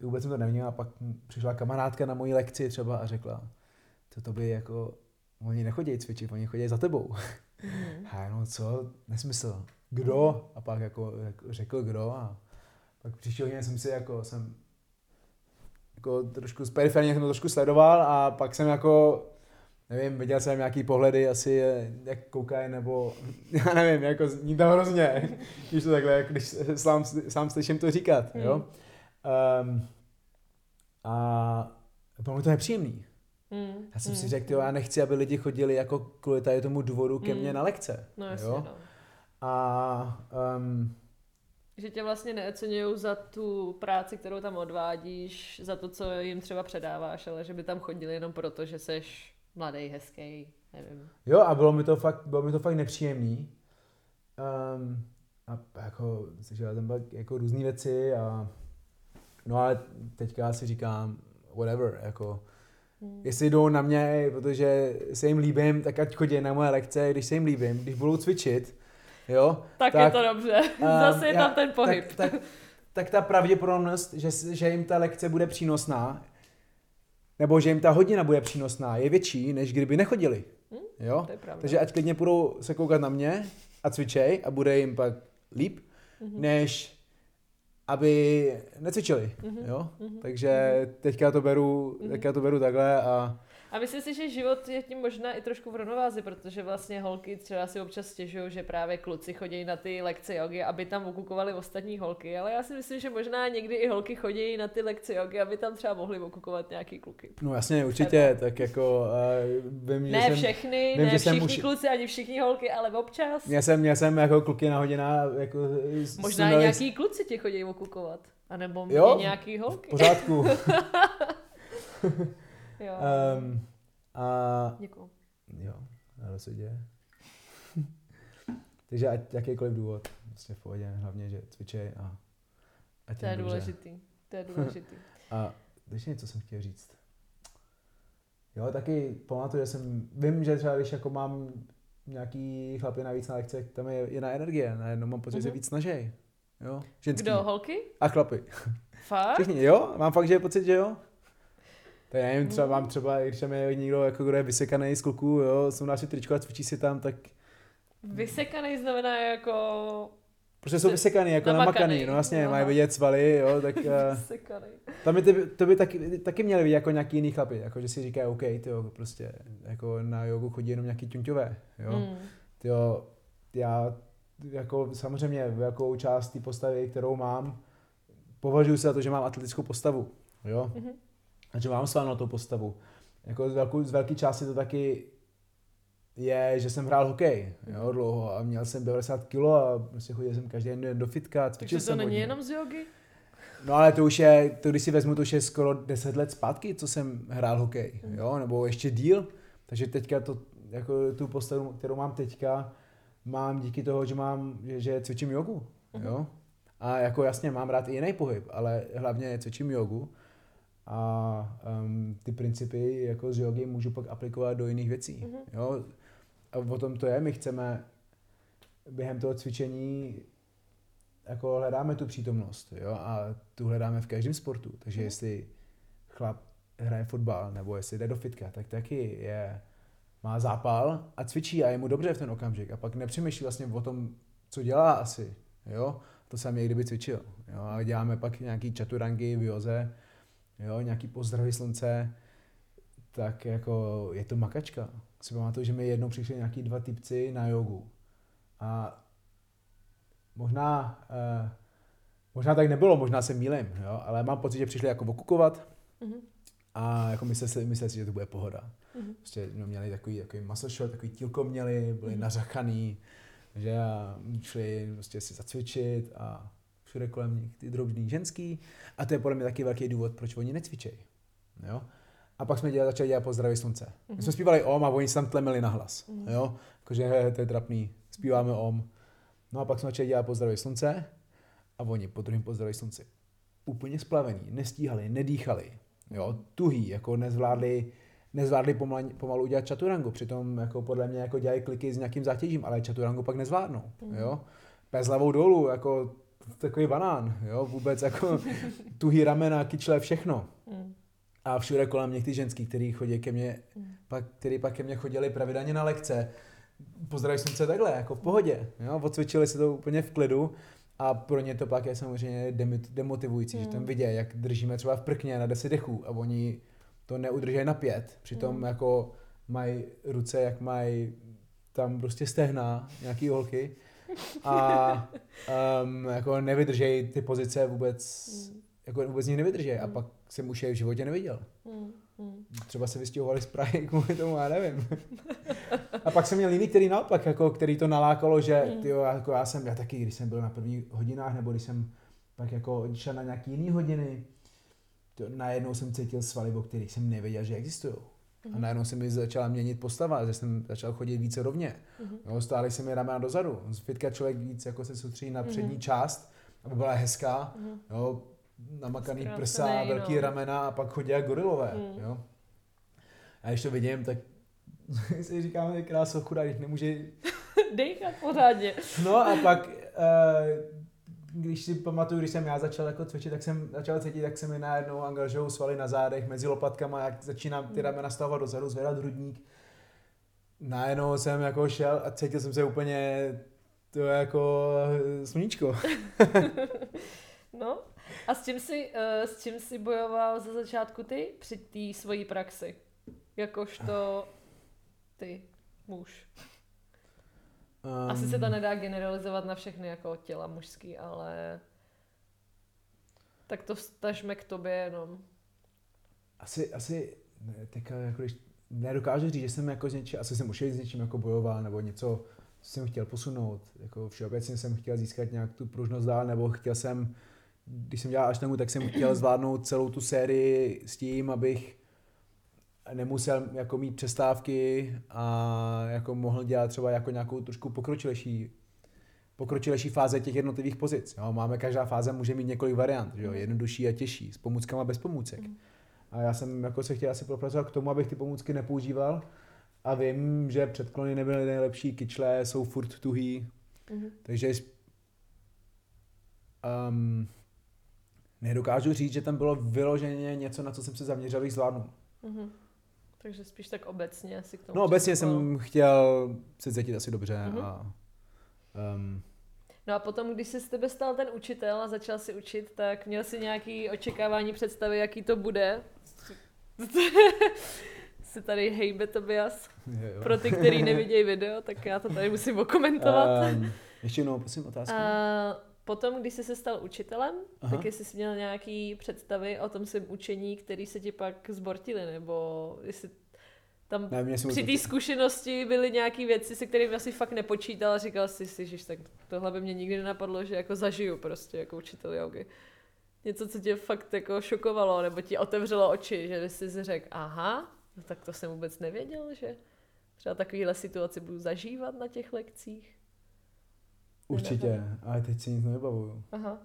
vůbec jsem to nevnímal a pak přišla kamarádka na moji lekci třeba a řekla, to to by jako, oni nechodí cvičit, oni chodí za tebou. Mhm. A jenom co? Nesmysl. Kdo? A pak jako, jako řekl kdo a pak hodně jsem si jako, jsem jako trošku z periferně jsem to trošku sledoval a pak jsem jako, nevím, viděl jsem nějaký pohledy asi, eh, jak koukají, nebo já nevím, jako zní to hrozně, když to takhle, když sám, sám slyším to říkat, jo. Um, a bylo mi to nepříjemný. Mm, Já jsem mm, si řekl, jo, já nechci, aby lidi chodili jako kvůli tady tomu důvodu ke mně Mm. na lekce. No jasně, jo? no. A um, Že tě vlastně neocenují za tu práci, kterou tam odvádíš, za to, co jim třeba předáváš, ale že by tam chodili jenom proto, že seš mladý, hezký, nevím. jo, a bylo mi to fakt, bylo mi to fakt nepříjemný. Um, a jako, slyšel jsem pak jako různé věci a no ale teďka si říkám, whatever, jako, Hmm. jestli jdou na mě, protože se jim líbím, tak ať chodí na moje lekce, když se jim líbím, když budou cvičit, jo, Tak, Tak, je to dobře. Zase je já- tam ten pohyb. Tak, tak, tak ta pravděpodobnost, že, že jim ta lekce bude přínosná, nebo že jim ta hodina bude přínosná, je větší, než kdyby nechodili. Hm, Jo? to je pravda. Takže ať klidně půjdou se koukat na mě a cvičej a bude jim pak líp, Mhm. než aby necvičili. Mhm. Jo? Mhm. Takže teďka to beru, Mhm. teďka to beru takhle a A myslím si, že život je tím možná i trošku v rovnováze, protože vlastně holky třeba si občas stěžují, že právě kluci chodí na ty lekce jogy, aby tam okukovali ostatní holky, ale já si myslím, že možná někdy i holky chodí na ty lekce jogy, aby tam třeba mohli okukovat nějaký kluky. No jasně, určitě, tak jako uh, vím, Ne že jsem, všechny, vím, ne že jsem všichni už- kluci, ani všichni holky, ale občas. Měl jsem, měl jsem jako kluky na hodina, jako Možná i nějaký kluci tě chodí okukovat. A nebo mě Jo, nějaký v holky. pořádku. Jo. um, a Děkuju. jo, to se děje. Takže ať jakýkoliv důvod, prostě v pohodě, hlavně, že cvičej a a To je důležitý. To je důležitý. A ještě něco jsem chtěl říct. Jo, taky pamatuju, že jsem, vím, že třeba když jako mám nějaký chlapy navíc na lekce, tam je jiná energie, najednou mám pocit, že Mhm. víc snažej. Jo, ženský. Kdo, holky? A chlapy. Fakt? Všichni, jo? Mám fakt, že je pocit, že jo? Tak já nevím, třeba mám třeba, když tam je někdo, jako kdo je vysekaný z kluků, jo, jsou si tričko a cvičí si tam, tak Vysekaný znamená jako... prostě jsou Se- vysekaný, jako namakaný. namakaný, no jasně, Aha. mají vidět svaly, jo, tak eh, Vysekaný. tam by ty, to by taky, taky měli vidět jako nějaký jiný chlapy, jako že si říkají, OK, tyjo, prostě, jako na jogu chodí jenom nějaký ťuňťové, jo, mm. Mm. tyjo, já jako samozřejmě velkou část té postavy, kterou mám, považuji se za to, že mám atletickou postavu, jo, Mhm. A že mám svalnatou postavu. Jako z, velkou, z velké části to taky je, že jsem hrál hokej, jo, dlouho a měl jsem 90 kg a prostě chodil jsem každý den do fitka, cvičil Takže to jsem není hodně. jenom z jogy? No ale to už je, to když si vezmu, to už je skoro 10 let zpátky, co jsem hrál hokej, Mhm. jo, nebo ještě díl, takže teďka to, jako tu postavu, kterou mám teďka, mám díky toho, že mám, že, že cvičím jogu, Mhm. jo. A jako jasně, mám rád i jiný pohyb, ale hlavně cvičím jogu a um, ty principy jako z jogy můžu pak aplikovat do jiných věcí, Mhm. jo. A o tom to je, my chceme během toho cvičení jako hledáme tu přítomnost, jo, a tu hledáme v každém sportu, takže Mhm. jestli chlap hraje fotbal, nebo jestli jde do fitka, tak taky je, má zápal a cvičí a je mu dobře v ten okamžik a pak nepřemýšlí vlastně o tom, co dělá asi, jo, to samé, kdyby cvičil, jo, a děláme pak nějaký čaturangy v joze, jo, nějaký pozdravy slunce, tak jako je to makačka. Si pamatuju, že mi jednou přišli nějaký dva typci na jogu a možná, uh, možná tak nebylo, možná se mýlim, jo, ale mám pocit, že přišli jako okukovat Mhm. a jako mysleli mysleli si, že to bude pohoda. Mhm. Prostě no, měli takový, takový shot, takový tílko měli, byli Mhm. nařachaný, že a šli prostě si zacvičit a všude kolem nich ty drobný ženský a to je podle mě taky velký důvod, proč oni necvičejí. Jo? A pak jsme dělali, začali dělat pozdravy slunce. My jsme Mhm. zpívali om a oni se tam tlemili na hlas. Mhm. Jo? Jakože to je trapný, zpíváme om. No a pak jsme začali dělat pozdravy slunce a oni po druhém pozdraví slunce úplně splavení, nestíhali, nedýchali, jo, tuhý, jako nezvládli, nezvládli pomalu, pomalu udělat čaturangu, přitom jako podle mě jako dělají kliky s nějakým zátěžím, ale čaturangu pak nezvládnou, Mhm. jo. Pes hlavou dolů, jako takový banán, jo, vůbec jako tuhý ramena, kyčle, všechno. Mm. A všude kolem mě ty ženský, který chodí ke mně, Mm. pak, který pak ke mně chodili pravidelně na lekce, pozdraví slunce takhle, jako v pohodě, jo, odcvičili se to úplně v klidu a pro ně to pak je samozřejmě demotivující, Mm. že tam vidí, jak držíme třeba v prkně na 10 dechů a oni to neudrží na pět, přitom Mm. jako mají ruce, jak mají tam prostě stehna, nějaký holky a um, jako nevydržej ty pozice vůbec, Mm. jako vůbec ní nevydržej a Mm. pak jsem už je v životě neviděl. Mm. Mm. Třeba se vystěhovali z Prahy kvůli tomu, já nevím. A pak jsem měl jiný, který naopak, jako, který to nalákalo, že Mm. tyjo, jako já jsem, já taky, když jsem byl na prvních hodinách, nebo když jsem pak jako šel na nějaký jiný hodiny, to najednou jsem cítil svaly, o kterých jsem nevěděl, že existují. A Mhm. najednou se mi začala měnit postava, že jsem začal chodit více rovně. Mhm. Jo, stály se mi ramena dozadu. Z fitka člověk víc jako se soustředí na přední Mhm. část, aby byla hezká. Mhm. Jo, namakaný Zkrácený, prsa, velký no. ramena a pak chodí jak gorilové. Mm. Jo. A když to vidím, tak si říkám, že krása chudá, když nemůže... Dejchat pořádně. No a pak, eh, když si pamatuju, když jsem já začal jako cvičit, tak jsem začal cítit, jak se mi najednou angažují svaly na zádech, mezi lopatkama, jak začínám ty Mm. ramena stavovat dozadu, zvedat hrudník. Najednou jsem jako šel a cítil jsem se úplně to je jako eh, sluníčko. No, a s čím jsi, uh, s čím jsi bojoval za začátku ty při té svojí praxi? Jakožto ty, muž. Um, Asi se to nedá generalizovat na všechny jako těla mužský, ale tak to stažme k tobě jenom. Asi, asi, ne, teďka jako když nedokážu říct, že jsem jako z něčím, asi jsem už s něčím jako bojoval, nebo něco, co jsem chtěl posunout. Jako všeobecně jsem chtěl získat nějak tu pružnost dál, nebo chtěl jsem, když jsem dělal Ashtangu, tak jsem chtěl zvládnout celou tu sérii s tím, abych nemusel jako mít přestávky a jako mohl dělat třeba jako nějakou trošku pokročilejší pokročilejší fáze těch jednotlivých pozic. Jo. Máme, každá fáze může mít několik variant, že jo. jednodušší a těžší, s pomůckama bez pomůcek. Mhm. A já jsem jako se chtěl asi propracovat k tomu, abych ty pomůcky nepoužíval a vím, že předklony nebyly nejlepší, kyčle jsou furt tuhý, Mhm. takže um, nedokážu říct, že tam bylo vyloženě něco, na co jsem se zaměřil, abych zvládnul. Mhm. Takže spíš tak obecně asi k tomu. No obecně jsem chtěl se cítit asi dobře Mhm. a um, No a potom, když se z tebe stal ten učitel a začal si učit, tak měl si nějaký očekávání, představy, jaký to bude? se tady hejbe Tobias. jo, jo. Pro ty, kteří nevidějí video, tak já to tady musím okomentovat. Um, ještě jednou, prosím, otázku. A potom, když jsi se stal učitelem, Aha. tak jestli jsi měl nějaký představy o tom svém učení, který se ti pak zbortily, nebo jestli tam ne, při té zkušenosti byly nějaké věci, se kterými asi fakt nepočítal a říkal si si, že tak tohle by mě nikdy nenapadlo, že jako zažiju prostě jako učitel jogy. Něco, co tě fakt jako šokovalo, nebo ti otevřelo oči, že jsi si řekl, aha, no tak to jsem vůbec nevěděl, že třeba takovéhle situaci budu zažívat na těch lekcích. Určitě, ale teď si nic nevybavuju. Aha.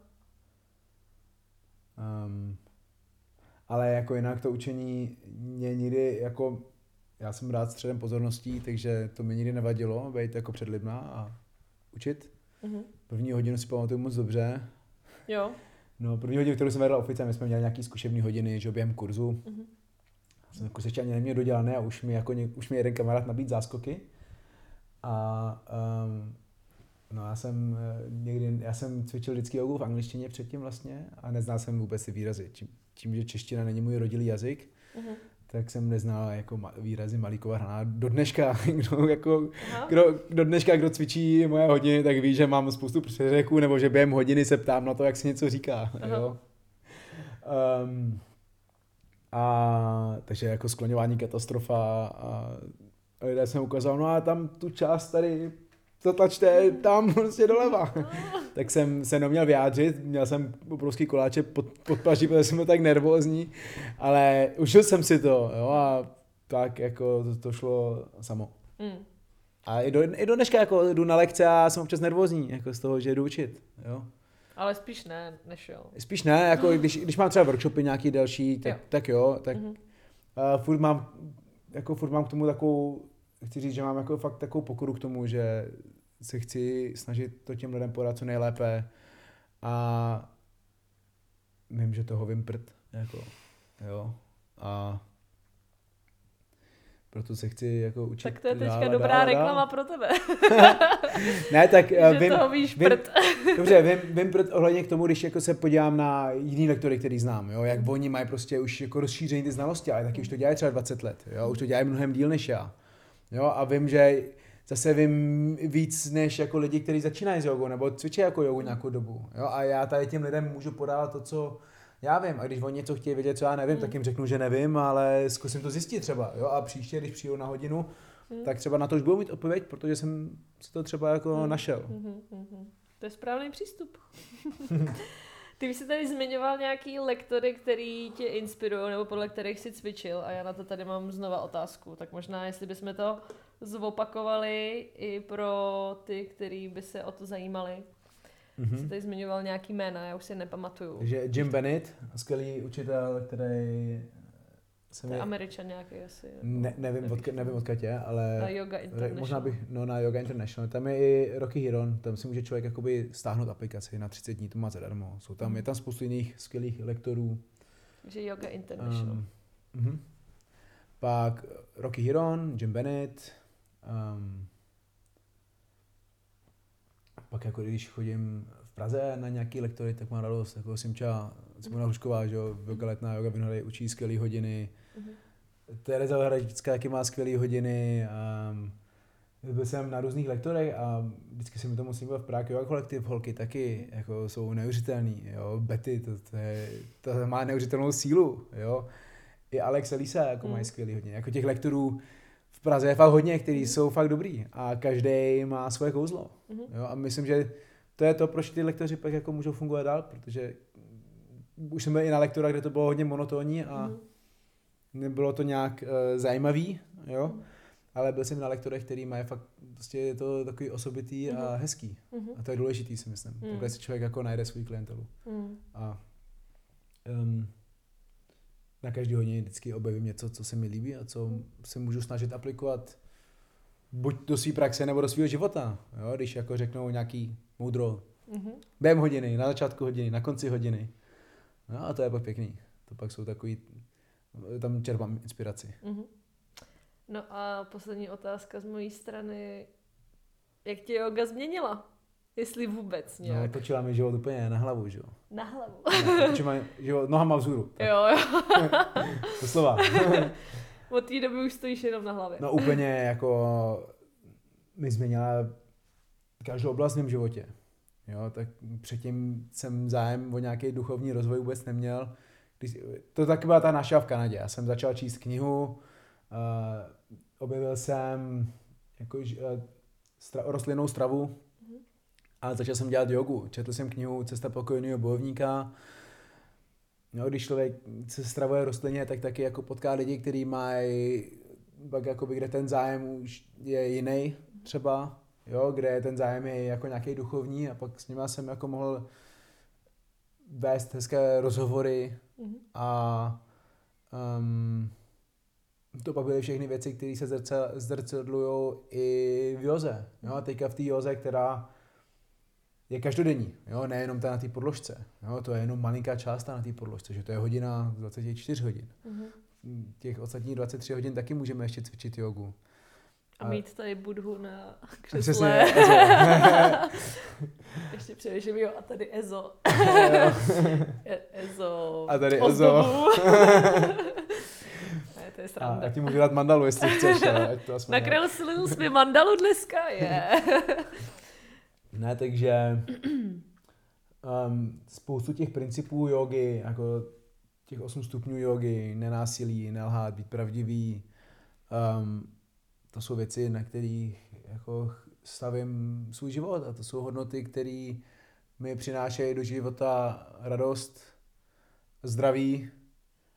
Um, ale jako jinak to učení mě nikdy jako, já jsem rád středem pozorností, takže to mi nikdy nevadilo být jako před lidma a učit. Mhm. První hodinu si pamatuju moc dobře. Jo. No, první hodinu, kterou jsem vedl oficem, my jsme měli nějaký zkušební hodiny, že během kurzu. Mhm. Já jsem kurz ještě ani neměl dodělané a už mi, jako, už mi jeden kamarád nabít záskoky. A um, no já jsem eh, někdy, já jsem cvičil vždycky jogu v angličtině předtím vlastně a neznal jsem vůbec ty výrazy. Tím, tím že čeština není můj rodilý jazyk, Mhm. tak jsem neznal jako ma- výrazy Malíkova hraná. Do dneška, kdo, jako, Aha. kdo, do dneška, kdo cvičí moje hodiny, tak ví, že mám spoustu přeřeků, nebo že během hodiny se ptám na to, jak se něco říká. Aha. Jo? Um, a takže jako skloňování katastrofa a lidé jsem ukázal, no a tam tu část tady zatlačte tam prostě doleva. tak jsem se neměl vyjádřit, měl jsem obrovský koláče pod, pod paží, protože jsem byl tak nervózní, ale užil jsem si to, jo, a tak jako to, to šlo samo. Mm. A i do, i do dneška jako jdu na lekce a jsem občas nervózní, jako z toho, že jdu učit, jo. Ale spíš ne, než jo. Spíš ne, jako když, když mám třeba workshopy nějaký další, tak Jo. tak, jo, tak Mhm. uh, furt mám, jako furt mám k tomu takovou, chci říct, že mám jako fakt takovou pokoru k tomu, že se chci snažit to těm lidem podat co nejlépe a vím, že toho vím prd, jako, jo, a proto se chci jako učit Tak to je dál teďka a dobrá dál a dál. reklama pro tebe. Ne, tak že vím, toho víš vím, prd. Dobře, vím, vím prd ohledně k tomu, když jako se podívám na jiný lektory, který znám, jo, jak oni mají prostě už jako rozšířený ty znalosti, ale taky už to dělají třeba 20 let, jo, už to dělají mnohem díl než já. Jo, a vím, že zase vím víc než jako lidi, kteří začínají s jogou nebo cvičí jako jogu nějakou dobu. Jo, a já tady těm lidem můžu podávat to, co já vím. A když oni něco chtějí vědět, co já nevím, tak jim řeknu, že nevím, ale zkusím to zjistit třeba. Jo, a příště, když přijdu na hodinu, Hmm. tak třeba na to už budu mít odpověď, protože jsem si to třeba jako Hmm. našel. Mhm, mhm. To je správný přístup. Ty jsi tady zmiňoval nějaký lektory, který tě inspirují, nebo podle kterých jsi cvičil a já na to tady mám znova otázku. Tak možná, jestli bychom to zopakovali i pro ty, kteří by se o to zajímali. Mhm. Jsi tady zmiňoval nějaký jména, já už si nepamatuju. Takže Jim Bennett, skvělý učitel, který se To je mi, Američan nějaký asi. ne, nevím, odkud, nevím odkud je, ale Na Yoga International. možná bych, no na Yoga International, tam je i Rocky Hiron, tam si může člověk jakoby stáhnout aplikaci na 30 dní, to má zadarmo. Jsou tam, je tam spoustu jiných skvělých lektorů. Že Yoga International. Um, mhm. Pak Rocky Hiron, Jim Bennett, um, pak jako když chodím v Praze na nějaký lektory, tak mám radost, jako Simča, Simona Hrušková, že jo, letná, yoga Vinohradě, učí skvělé hodiny, Mhm. Tereza Hradická taky má skvělé hodiny. Um, byl jsem na různých lektorech a vždycky se mi to moc líbilo v Prague Yoga kolektiv, holky taky jako jsou neuvěřitelný, jo, Betty, to, to, je, to má neuvěřitelnou sílu, jo. I Alex a Lisa jako mm. mají skvělý hodně, jako těch lektorů v Praze je fakt hodně, kteří mm. jsou fakt dobrý a každý má svoje kouzlo, mm. jo, a myslím, že to je to, proč ty lektoři pak jako můžou fungovat dál, protože už jsme i na lektora, kde to bylo hodně monotónní a mm. nebylo to nějak uh, zajímavý, jo, mm ale byl jsem na lektorech, který mají fakt, prostě je to takový osobitý mm-hmm. a mhm. hezký. Mm-hmm. A to je důležitý, si myslím. Mm. Takhle si člověk jako najde svůj klientelu. Mm. A um, na každý hodně vždycky objevím něco, co se mi líbí a co mm. se můžu snažit aplikovat buď do své praxe nebo do svého života. Jo? Když jako řeknou nějaký moudro mm-hmm. během hodiny, na začátku hodiny, na konci hodiny. No a to je pak pěkný. To pak jsou takový, tam čerpám inspiraci. Mm-hmm. No a poslední otázka z mojí strany. Jak tě yoga změnila? Jestli vůbec nějak. No, točila mi život úplně na hlavu, že jo? Na hlavu. No, točila mi život nohama vzhůru. Jo, jo. to slova. Od té doby už stojíš jenom na hlavě. No úplně jako mi změnila každou oblast v mém životě. Jo, tak předtím jsem zájem o nějaký duchovní rozvoj vůbec neměl. Když, to taky byla ta naša v Kanadě. Já jsem začal číst knihu, Uh, objevil jsem jako, uh, stra, rostlinnou stravu mm-hmm. a začal jsem dělat jogu. Četl jsem knihu Cesta pokojného bojovníka. No, když člověk se stravuje rostlině, tak taky jako potká lidi, kteří mají pak jakoby, kde ten zájem už je jiný třeba, jo, kde ten zájem je jako nějaký duchovní a pak s nimi jsem jako mohl vést hezké rozhovory mm-hmm. a um, to pak byly všechny věci, které se zrcadlují i v joze. Jo? A teďka v té joze, která je každodenní, jo? nejenom ta na té podložce. Jo? To je jenom malinká část na té podložce, že to je hodina 24 hodin. Mm-hmm. Těch ostatních 23 hodin taky můžeme ještě cvičit jogu. A mít tady budhu na křesle. ještě přemýšlím, jo, a tady Ezo. Ezo. A tady Ezo. to je sranda. A, a ti můžu dát mandalu, jestli chceš. Nakreslil jsi mi mandalu dneska, je. ne, takže um, spoustu těch principů jogy, jako těch osm stupňů jogy, nenásilí, nelhát, být pravdivý, um, to jsou věci, na kterých jako stavím svůj život a to jsou hodnoty, které mi přinášejí do života radost, zdraví,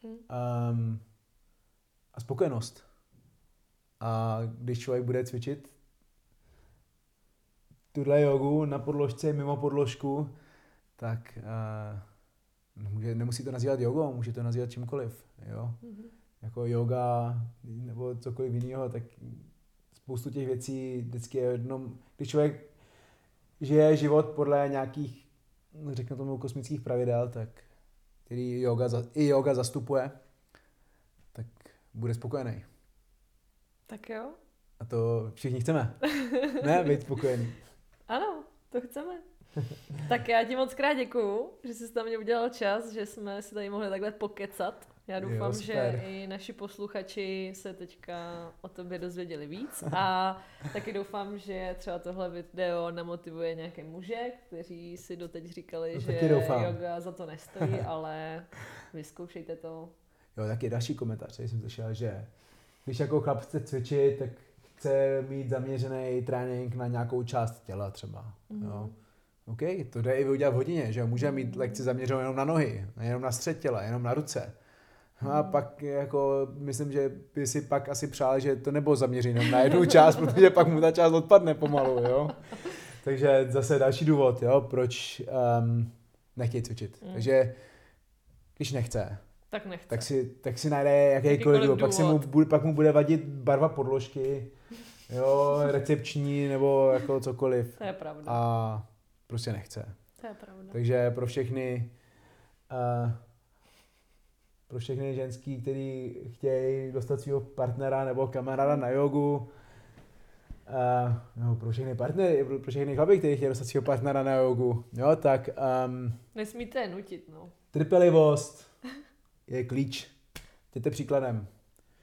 um, a spokojenost. A když člověk bude cvičit tuhle jogu na podložce, mimo podložku, tak uh, může, nemusí to nazývat jogou, může to nazývat čímkoliv. Jo? Mm-hmm. Jako yoga nebo cokoliv jiného, tak spoustu těch věcí vždycky je jenom, když člověk žije život podle nějakých, řekněme tomu, kosmických pravidel, tak který yoga, i yoga zastupuje, bude spokojený. Tak jo. A to všichni chceme. ne, být spokojený. Ano, to chceme. tak já ti moc krát děkuju, že jsi tam mě udělal čas, že jsme si tady mohli takhle pokecat. Já doufám, jo, že i naši posluchači se teďka o tobě dozvěděli víc a taky doufám, že třeba tohle video namotivuje nějaké muže, kteří si doteď říkali, to že yoga za to nestojí, ale vyzkoušejte to, Jo, taky další komentář, jsem slyšel, že když jako chlap chce cvičit, tak chce mít zaměřený trénink na nějakou část těla třeba. Mm. Jo. OK, to jde i udělat v hodině, že může mít mhm. lekci zaměřenou jenom na nohy, jenom na střed těla, jenom na ruce. A pak jako myslím, že by si pak asi přál, že to nebylo zaměřené na jednu část, protože pak mu ta část odpadne pomalu, jo. Takže zase další důvod, jo, proč um, nechtějí cvičit. Mm. Takže když nechce, tak nechce. Tak si, tak si najde jakýkoliv důvod. Pak, si mu, bude, pak mu bude vadit barva podložky, jo, recepční nebo jako cokoliv. To je pravda. A prostě nechce. To je pravda. Takže pro všechny uh, pro všechny ženský, kteří chtějí dostat svého partnera nebo kamaráda na jogu, uh, no, pro všechny partnery, pro, pro všechny chlapy, kteří chtějí dostat svého partnera na jogu, jo, tak... Um, Nesmíte je nutit, no. Trpělivost, je klíč. Jděte příkladem.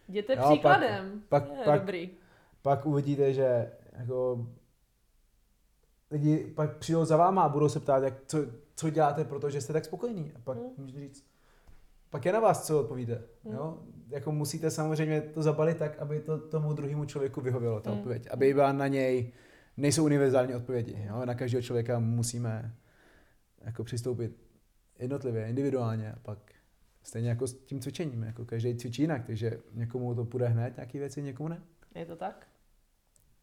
Jděte Jo, příkladem. pak- je, pak- dobrý. Pak uvidíte, že jako lidi pak přijdou za váma a budou se ptát, jak, co, co děláte, protože jste tak spokojení. A pak Hmm. můžete říct, pak je na vás, co odpovíte. Hmm. Jo? Jako musíte samozřejmě to zabalit tak, aby to tomu druhému člověku vyhovělo, ta Hmm. odpověď. Aby byla na něj, nejsou univerzální odpovědi. Jo? Na každého člověka musíme jako přistoupit jednotlivě, individuálně a pak stejně jako s tím cvičením, jako každý cvičí jinak, takže někomu to půjde hned, nějaké věci, někomu ne. Je to tak?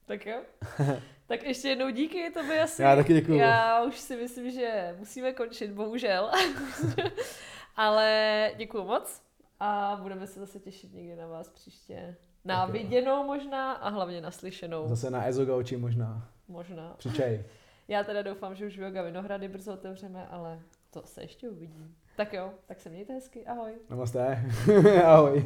Tak jo. tak ještě jednou díky, to by asi... Já taky děkuju. Já už si myslím, že musíme končit, bohužel. Ale děkuju moc a budeme se zase těšit někdy na vás příště. Na Tak jo. viděnou možná a hlavně na slyšenou. Zase na Ezogauči možná. Možná. Přičej. Já teda doufám, že už Yoga Vinohrady brzo otevřeme, ale to se ještě uvidí. Tak jo, tak se mějte hezky, ahoj. Namaste. Ahoj.